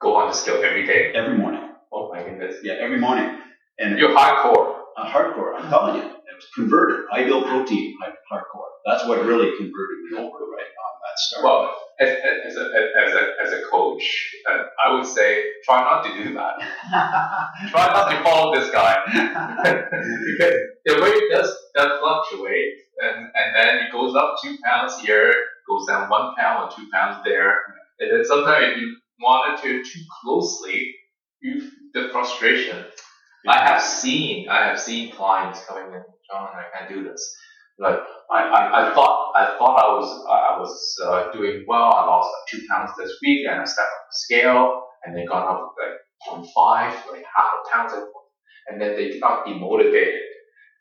go on the scale every day? Every morning. Oh my goodness. Yeah, every morning. And You're hardcore. uh, hardcore. I'm telling you, it was converted. Ideal protein, hardcore. That's what really converted me over, right on that start. Well, as, as, a, as, a, as a coach, uh, I would say try not to do that. Try not to follow this guy. because the weight does, does fluctuate, and, and then it goes up two pounds here, goes down one pound or two pounds there. And then sometimes if you monitor too closely, you the frustration. I have seen I have seen clients coming in, John, I can't do this. Like I, I, I thought I thought I was I was uh, doing well. I lost like two pounds this week, and I stepped on the scale, and they gone up like point five, like half a pound, and then they got demotivated.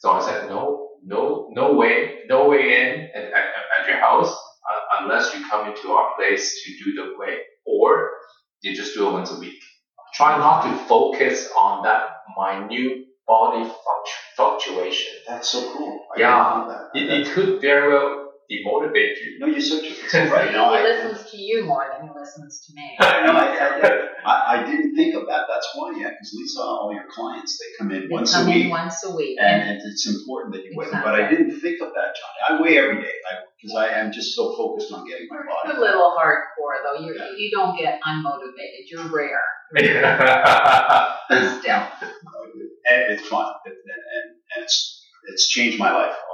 So I said, no, no, no way, no way in at, at, at your house uh, unless you come into our place to do the way, or you just do it once a week. Try not to focus on that minute body fluctuation. That's so cool. I yeah, it, it could very well demotivate you. No, you're so true. So right now, he I, listens to you more than he listens to me. no, I, I, I, didn't think of that. That's why, yeah, because Lisa, all your clients, they come in they once come a week. In once a week. And, and it's important that you exactly. weigh. But I didn't think of that, Johnny. I weigh every day because I, am just so focused on getting my body. You're a little hardcore, though. You yeah. you don't get unmotivated. You're rare. Still. And it's fun. And, and, and it's, it's changed my life can tell you.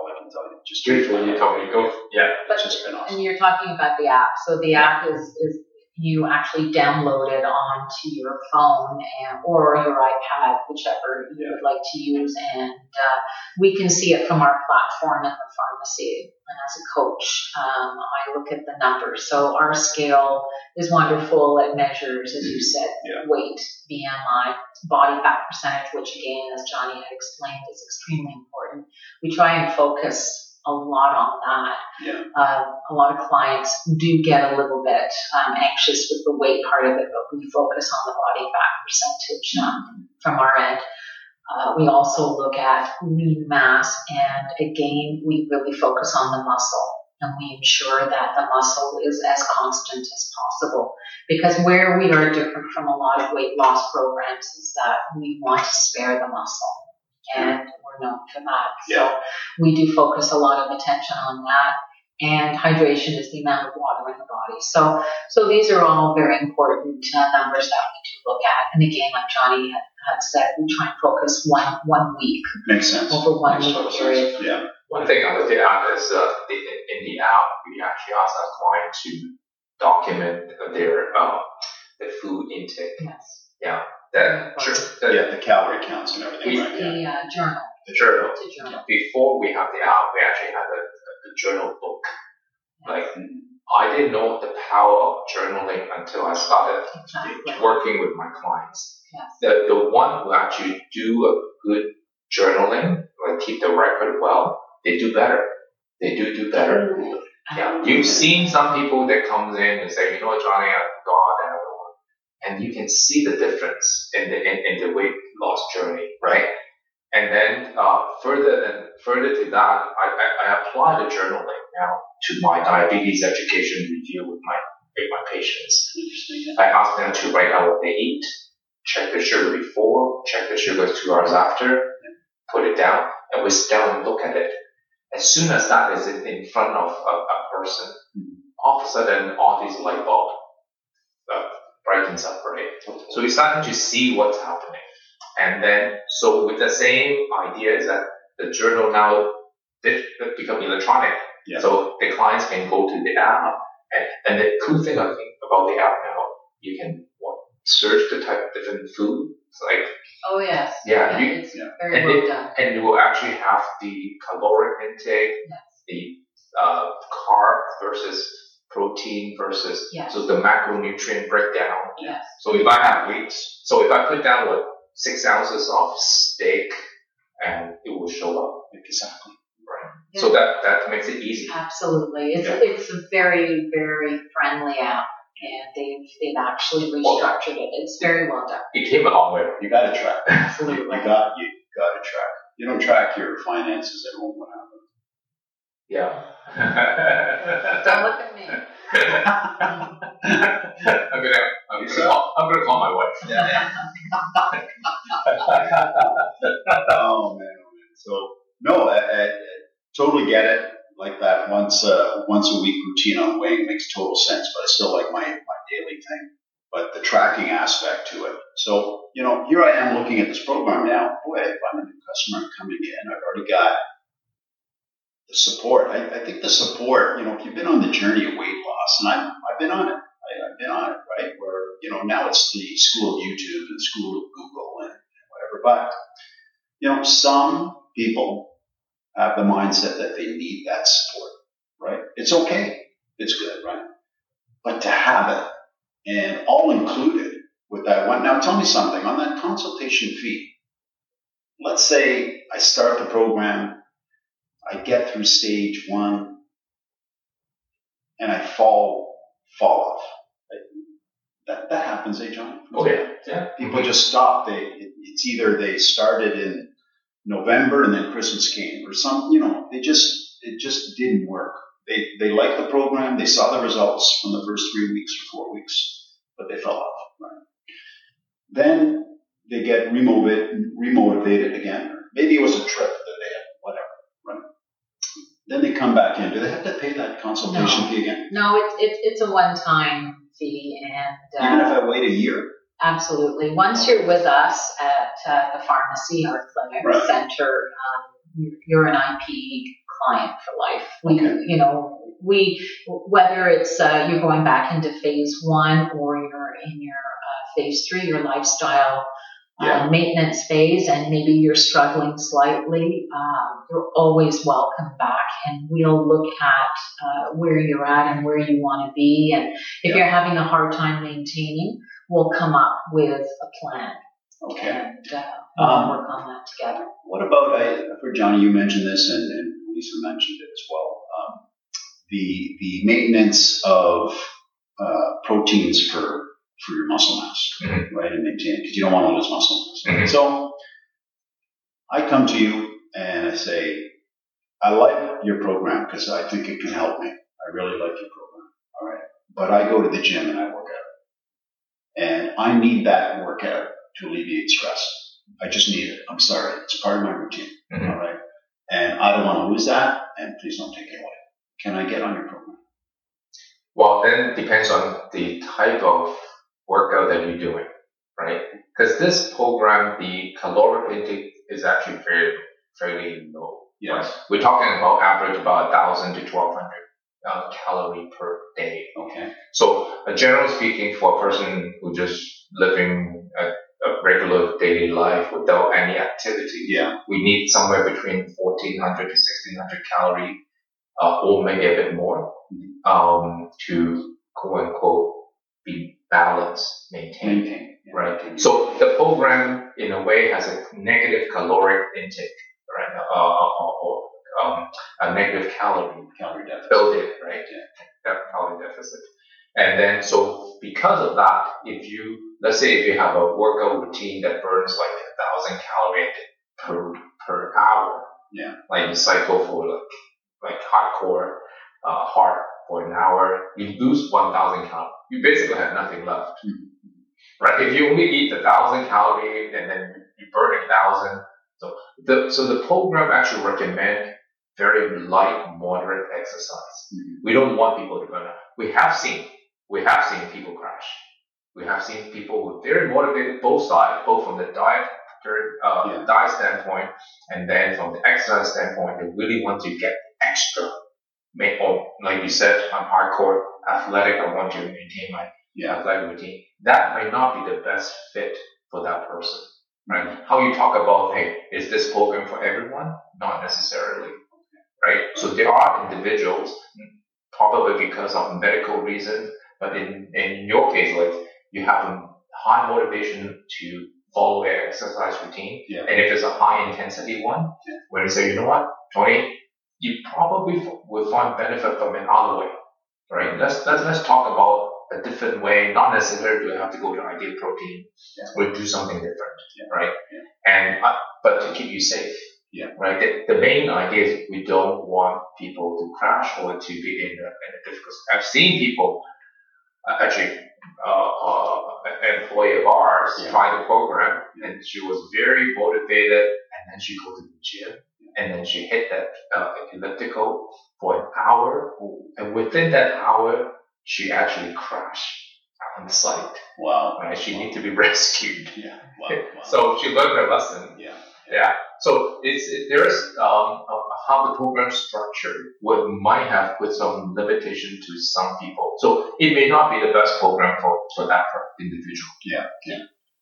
Just Briefly, when you told me, go, yeah. But, just been awesome. And you're talking about the app. So the app is, is you actually download it onto your phone and, or your iPad, whichever you yeah. would like to use, and uh, we can see it from our platform in the pharmacy. And as a coach, um, I look at the numbers. So our scale is wonderful. It measures, as you said, yeah. weight, BMI, body fat percentage, which again, as Johnny had explained, is extremely important. We try and focus a lot on that. Yeah. Uh, a lot of clients do get a little bit um, anxious with the weight part of it, but we focus on the body fat percentage um, from our end. Uh, we also look at lean mass, and again, we really focus on the muscle, and we ensure that the muscle is as constant as possible. Because where we are different from a lot of weight loss programs is that we want to spare the muscle and we're known for that. Yeah. So we do focus a lot of attention on that. And hydration is the amount of water in the body. So, so these are all very important uh, numbers that we do look at. And again, like Johnny had, had said, we try and focus one one week. Makes sense. Over one Makes week period. Sense. Yeah. One thing I looked at is uh, the, in the app, we actually ask our client to document their uh, the food intake. Yes. Yeah. That, sure. That, yeah, the calorie counts and everything. It's right, the yeah. uh, journal. The journal. It's a journal. Before we have the app, we actually had a, a journal book. Like I didn't know the power of journaling until I started exactly. working with my clients. Yes. The the one who actually do a good journaling, like keep the record well, they do better. They do do better. Mm-hmm. Yeah, you've seen some people that comes in and say, you know, Johnny, I forgot and and you can see the difference in the in, in the weight loss journey, right? And then uh, further and further to that, I, I, I apply the journaling now to my diabetes education review with my with my patients. I ask them to write out what they eat, check the sugar before, check the sugar two hours after, put it down, and we sit down and look at it. As soon as that is in front of a, a person, all of a sudden all these light bulbs uh, brightens up, right? So we started to see what's happening. And then, so with the same idea is that the journal now become electronic. Yeah. So the clients can go to the app. And, and the cool thing I think about the app now, you can what, search the type of different food. It's like, oh yes. Yeah. yeah you, it's yeah. very and well it, done. And you will actually have the caloric intake, yes. the uh, carb versus protein versus yes. so the macronutrient breakdown. Yes. So if I have weights, so if I put down what six ounces of steak, and it will show up exactly. Right. Yeah. So that that makes it easy. Absolutely, it's yeah. it's a very very friendly app. And they've, they've actually restructured it. It's very well done. It came a long way. You got to track. Absolutely. You got you got to track. You don't track your finances at home. What happens? Yeah. Don't look at me. I'm gonna, I'm gonna, call, I'm gonna call my wife. Yeah. oh man, oh man. So no, I, I, I, totally get it. Like that once, uh, once a week routine on weighing makes total sense. But I still like my my daily thing. But the tracking aspect to it. So you know, here I am looking at this program now. Boy, if I'm a new customer coming in, I've already got the support. I, I, think the support, you know, if you've been on the journey of weight loss, and I've, I've been on it, I, have been on it, right? Where, you know, now it's the school of YouTube and school of Google and whatever. But, you know, some people have the mindset that they need that support, right? It's okay. It's good, right? But to have it and all included with that one. Now, tell me something on that consultation fee. Let's say I start the program, I get through stage one, and I fall fall off. That, that happens, eh, John? Oh yeah, yeah. People just stop. They it's either they started in November and then Christmas came, or some you know they just it just didn't work. They they liked the program, they saw the results from the first three weeks or four weeks, but they fell off. Right. Then they get remotivated, remotivated again. Maybe it was a trip that they had, whatever. Right. Then they come back in. Do they have to pay that consultation No. fee again? No, it's it's it's a one time fee, and Even if uh, I wait a year? absolutely. Once you're with us at uh, the pharmacy or clinic Right. center, um, you- you're an IP client for life. We, Okay. you know, we whether it's uh, you're going back into phase one or you're in your uh, phase three, your lifestyle. Yeah. Uh, maintenance phase, and maybe you're struggling slightly, um, you're always welcome back, and we'll look at uh, where you're at and where you want to be. And if you're having a hard time maintaining, we'll come up with a plan Okay. and uh, we'll Um, work on that together. What about, I I've heard Johnny, you mentioned this and, and Lisa mentioned it as well. Um, the, the maintenance of uh, proteins for, for your muscle mass, Mhm. right? And maintain, it because you don't want to lose muscle mass. Mhm. So I come to you and I say, I like your program because I think it can help me. I really like your program. All right. But I go to the gym and I work out. And I need that workout to alleviate stress. I just need it. I'm sorry. It's part of my routine. Mhm. All right. And I don't want to lose that. And please don't take it away. Can I get on your program? Well, then it depends on the type of workout that you're doing, right? Because this program, the caloric intake is actually very, fairly low. Yes. We're talking about average about 1,000 to 1,200 uh, calorie per day. Okay. So, uh, generally speaking, for a person who just living a, a regular daily life without any activity, Yeah. we need somewhere between 1,400 to 1,600 calorie, uh, or maybe a bit more, um, to quote unquote be balanced, maintained, Maintain. Yeah. right? So the program, in a way, has a negative caloric intake, right? Uh, or, or um, a negative calorie Calorie deficit. build it, right? Yeah. Calorie deficit. And then, so because of that, if you, let's say if you have a workout routine that burns like a thousand calories per, per hour. Yeah. Like you cycle for like, like hardcore, uh, hard for an hour, you lose 1,000 calories. You basically have nothing left. Mhm. Right? If you only eat a thousand calories and then you burn a thousand. So the, so the program actually recommend very light, moderate exercise. Mhm. We don't want people to burn out. We have seen, we have seen people crash. We have seen people who are very motivated, both sides, both from the diet, uh, Yeah. diet standpoint, and then from the exercise standpoint, they really want to get extra. Ma- Or like you said, I'm hardcore athletic. I want to maintain my Yeah. athletic routine. That may not be the best fit for that person, right? Mm-hmm. How you talk about, hey, is this program for everyone? Not necessarily, right? So there are individuals, probably because of medical reasons, but in, in your case, like you have a high motivation to follow an exercise routine. Yeah. And if it's a high intensity one, Yeah. where you say, you know what, Tony, you probably f- will find benefit from another way, right? Let's, let's, let's talk about a different way, not necessarily do you have to go to ideal protein. Yeah. We'll do something different, Yeah. right? And, uh, but to keep you safe. Yeah. Right. The, the main idea is we don't want people to crash or to be in a, in a difficult. I've seen people, uh, actually, uh, uh, an employee of ours Yeah. try the program and she was very motivated and then she go to the gym and then she hit that uh, elliptical for an hour and within that hour she actually crashed on the site Wow. right she need to be rescued Yeah. Wow. wow. so she learned her lesson yeah. yeah so it's it, there is um, how the program structured what might have put some limitation to some people so it may not be the best program for for that individual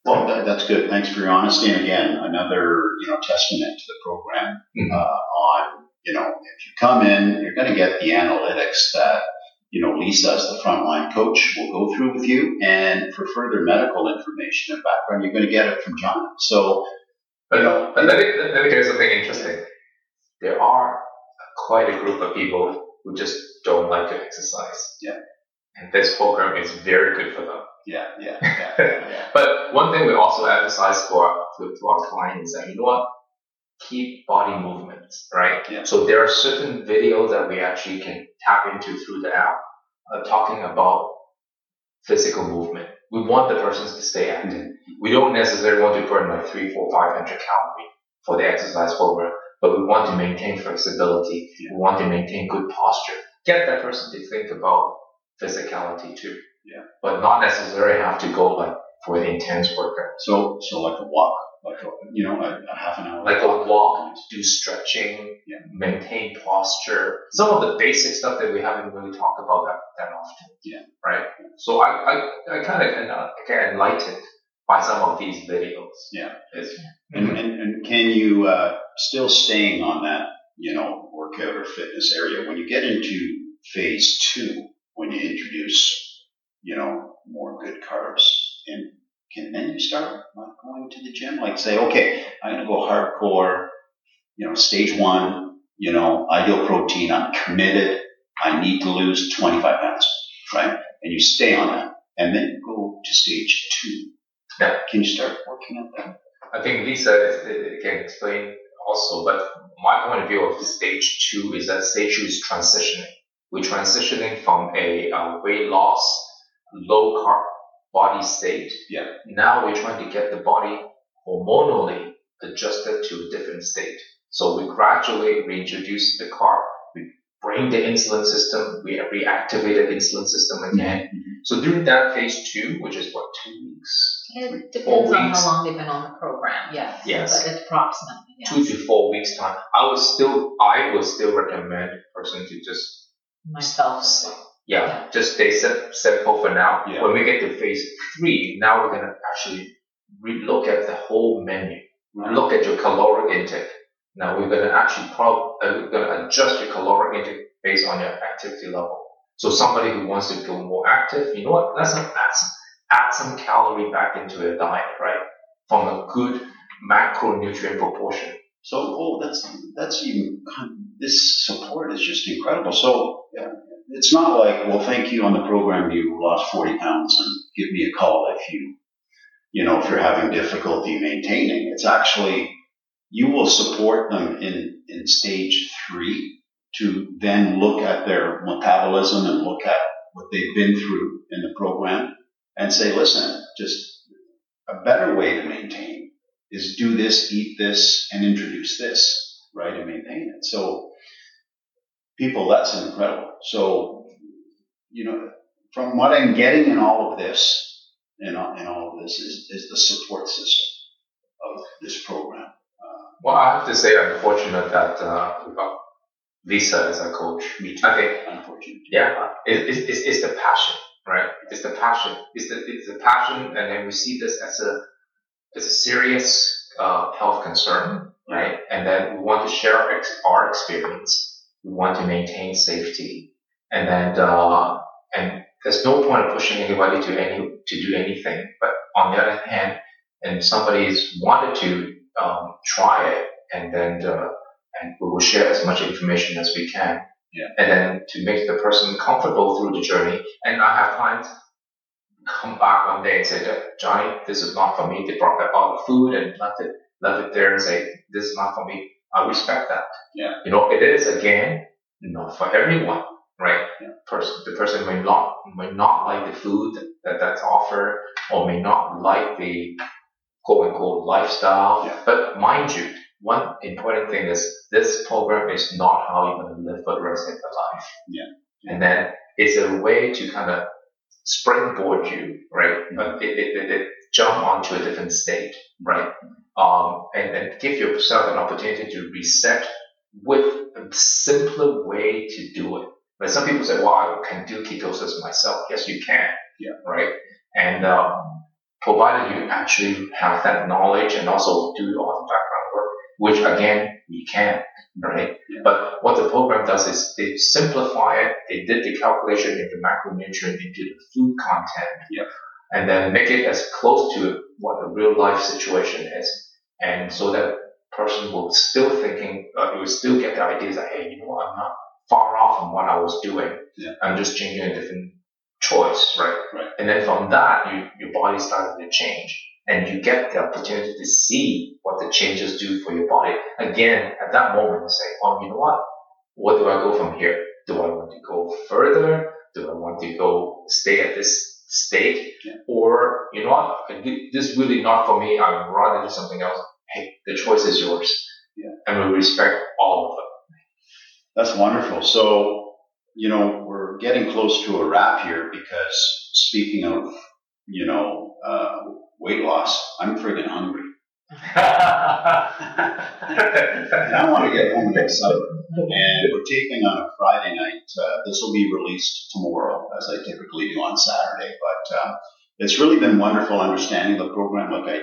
Well, that, that's good. Thanks for your honesty. And again, another you know testament to the program Mhm. uh, on you know if you come in, you're going to get the analytics that you know, Lisa as the frontline coach will go through with you. And for further medical information and background, you're going to get it from John. So, but, you know, but let, me, let me tell you something interesting. There are quite a group of people who just don't like to exercise. Yeah. And this program is very good for them. Yeah, yeah, yeah. yeah. but one thing we also emphasize for to, to our clients is that you know what, keep body movements, right? Yeah. So there are certain videos that we actually can tap into through the app, uh, talking about physical movement. We want the persons to stay active. Mm-hmm. We don't necessarily want to burn like three, four, five hundred calories for the exercise program, but we want to maintain flexibility. Yeah. We want to maintain good posture. Get that person to think about physicality too. Yeah. But not necessarily have to go like for the intense workout. So, so like a walk, like a, you know, a, a half an hour. Like walk. a walk, to do stretching, yeah. maintain posture. Some of the basic stuff that we haven't really talked about that, that often. Yeah. Right. So I, I, I kind of get enlightened by some of these videos. Yeah. And, and, and can you, uh, still staying on that, you know, workout or fitness area when you get into phase two, when you introduce you know, more good carbs. And can then you start like going to the gym? Like say, okay, I'm gonna go hardcore, you know, stage one, you know, ideal protein, I'm committed, I need to lose 25 pounds, right? And you stay on that. And then go to stage two. Yeah. Can you start working on that? I think Lisa can explain also, but my point of view of stage two is that stage two is transitioning. We're transitioning from a uh, weight loss low carb body state. Yeah. Now we're trying to get the body hormonally adjusted to a different state. So we gradually reintroduce the carb, we bring the insulin system, we reactivate the insulin system again. Mm-hmm. So during that phase two, which is what, two weeks? It depends on how long they've been on the program, yes. Yes. But it's approximately. Yes. Two to four weeks time. I would still I would still recommend a person to just myself yeah, yeah. just stay simple for now. Yeah. When we get to phase three, now we're gonna actually look at the whole menu. Look at your caloric intake. Now we're gonna actually prob- uh, we're gonna adjust your caloric intake based on your activity level. So somebody who wants to feel more active, you know what? Let's add some, add some calorie back into their diet, right? From a good macronutrient proportion. So, oh, that's that's even this support is just incredible. So, yeah, it's not like, well, thank you on the program, you lost 40 pounds and give me a call if you, you know, if you're having difficulty maintaining. It's actually, you will support them in, in stage three to then look at their metabolism and look at what they've been through in the program and say, listen, just a better way to maintain is do this, eat this, and introduce this, right, and maintain it. So people, that's incredible. So, you know, from what I'm getting in all of this, in all, in all of this, is, is the support system of this program. Uh, well, I have to say, I'm fortunate that uh, we got Lisa as a coach. Me too. I think, unfortunate. Yeah, it, it, it's, it's the passion, right? It's the passion. It's the, it's the passion, and then we see this as a as a serious uh, health concern, right? And then we want to share our, our experience we want to maintain safety, and then uh, and there's no point of pushing anybody to any to do anything. But on the other hand, and somebody's wanted to um, try it, and then uh, and we will share as much information as we can. Yeah. And then to make the person comfortable through the journey. And I have clients come back one day and say, Johnny, this is not for me. They brought back all the food and left it left it there and say, this is not for me. I respect that. Yeah. You know, it is again not for everyone, right? Yeah. Person, the person may not may not like the food that that's offered, or may not like the quote unquote lifestyle. Yeah. But mind you, one important thing is this program is not how you're going to live for the rest of your life. Yeah. And then it's a way to kind of springboard you, right? Mm-hmm. It, it, it, it, jump onto a different state, right? Um, and, and give yourself an opportunity to reset with a simpler way to do it. But some people say, well, I can do ketosis myself. Yes, you can. Yeah. Right. And um, provided you actually have that knowledge and also do all the background work, which again, you can, right? Yeah. But what the program does is they simplify it, they did the calculation into macronutrient, into the food content, Yeah. And then make it as close to what the real life situation is. And so that person will still thinking, uh, you will still get the ideas that, hey, you know what, I'm not far off from what I was doing. Yeah. I'm just changing a different choice, right? Right. And then from that, you, your body starts to change and you get the opportunity to see what the changes do for your body. Again, at that moment, you say, oh, you know what? What do I go from here? Do I want to go further? Do I want to go stay at this state? Yeah. Or, you know what? This is really not for me. I would rather do something else. Hey, the choice is yours. Yeah. And we respect all of them. That's wonderful. So, you know, we're getting close to a wrap here because speaking of, you know, uh, weight loss, I'm friggin' hungry. And I want to get home and get supper. And we're taping on a Friday night. Uh, this will be released tomorrow, as I typically do on Saturday. But um, it's really been wonderful understanding the program. Like I,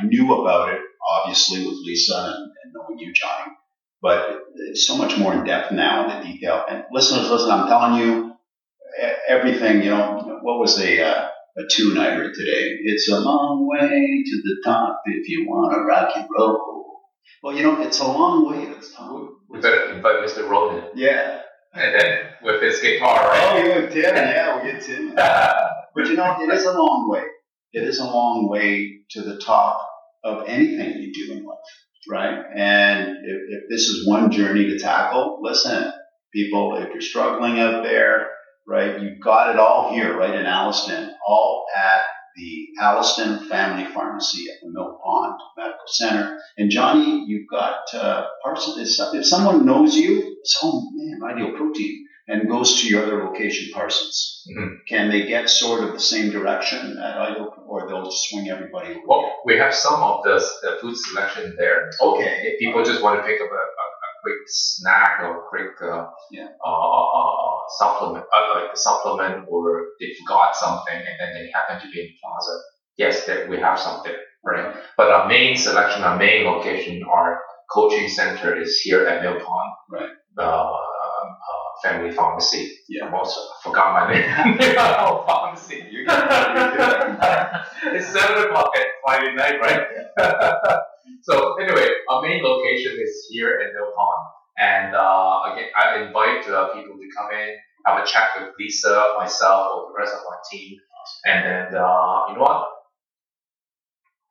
I knew about it, obviously, with Lisa and, and knowing you, Johnny. But it's so much more in depth now in the detail. And listeners, listen, I'm telling you, everything, you know, what was the uh, a tune I heard today? It's a long way to the top if you want a rocky road. Well, you know, it's a long way to the top. We better invite Mr. Ronan. Yeah. And then with his guitar, Oh, right? you and Tim, yeah, we get Tim. But you know, it is a long way. It is a long way to the top of anything you do in life, right? And if, if this is one journey to tackle, listen, people, if you're struggling out there, right, you've got it all here, right, in Alliston, all at the Alliston Family Pharmacy at the Mill Pond Medical Center. And Johnny, you've got uh, Parson. If so- if someone knows you, it's oh man, Ideal Protein, and goes to your other location, Parsons. Mhm. Can they get sort of the same direction at Ideal, or they'll just swing everybody? over Well, we have some of the, the food selection there. okay. If people just want to pick up a, a, a quick snack or quick uh, Yeah. uh, uh, uh, supplement, uh, like a supplement, or they forgot something and then they happen to be in the Plaza, yes, that we have something, right? But our main selection, our main location, our coaching center is here at Mill Pond. Right. Uh, um, uh, family pharmacy. Yeah. I'm also I forgot my name. Pharmacy. You're good. it's seven o'clock at Friday night, right? so anyway, our main location is here at Mill Pond, and uh, again, I invite uh, people to come in, have a chat with Lisa, myself, or the rest of my team, and then uh, you know what?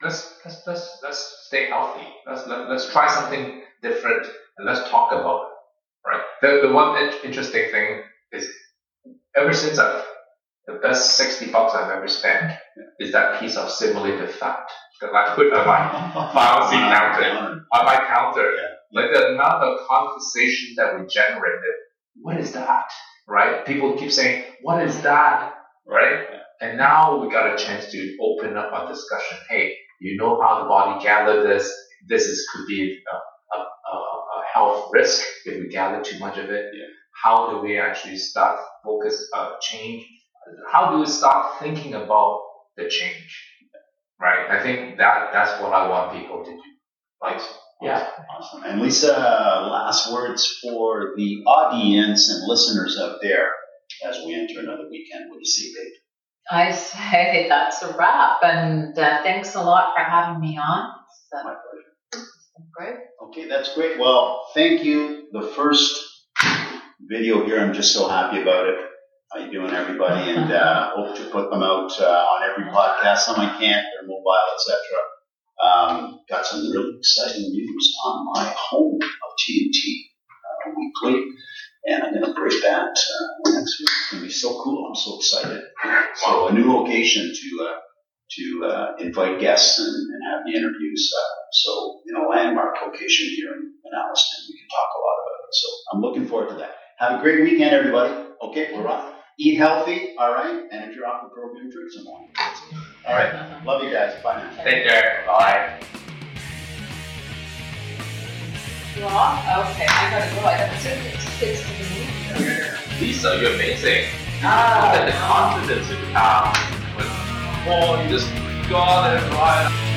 Let's let's let's let's stay healthy. Let's let, let's try something different, and let's talk about it. Right. The the one in- interesting thing is, ever since I've the best 60 bucks I've ever spent is that piece of simulated fat that I put on my Pharmacy counter. on my counter. Like the amount of conversation that we generated. What is that? Right? People keep saying, What is that? Right? And now we got a chance to open up our discussion. Hey, you know how the body gather this. This is could be a, a, a, a health risk if we gather too much of it. Yeah. How do we actually start focus uh, change? How do we start thinking about the change? Right? I think that that's what I want people to do. Like, yeah. Awesome. And Lisa, last words for the audience and listeners out there as we enter another weekend. What do you see, babe? I say that's a wrap, and uh, thanks a lot for having me on. Uh, My pleasure. great. Okay, that's great. Well, thank you. The first video here, I'm just so happy about it. How you doing, everybody? And uh, hope to put them out uh, on every podcast. Some I can't, they're mobile, etc. Um, got some really exciting news on my home of TNT uh, Weekly, and I'm going to break that uh, next week. It's going to be so cool. I'm so excited. So a new location to uh, to uh, invite guests and, and have the interviews. Uh, so in a landmark location here in, in Alliston, we can talk a lot about it. So I'm looking forward to that. Have a great weekend, everybody. Okay, we're off. Eat healthy, all right. And if you're off the program, drink some wine. All right. Love you guys. Bye now. Take care. Bye. You off? Okay, I gotta go. I got tickets tickets to the movie. Lisa, you're amazing. Ah. Look at the confidence you have. When, oh, you just got it right.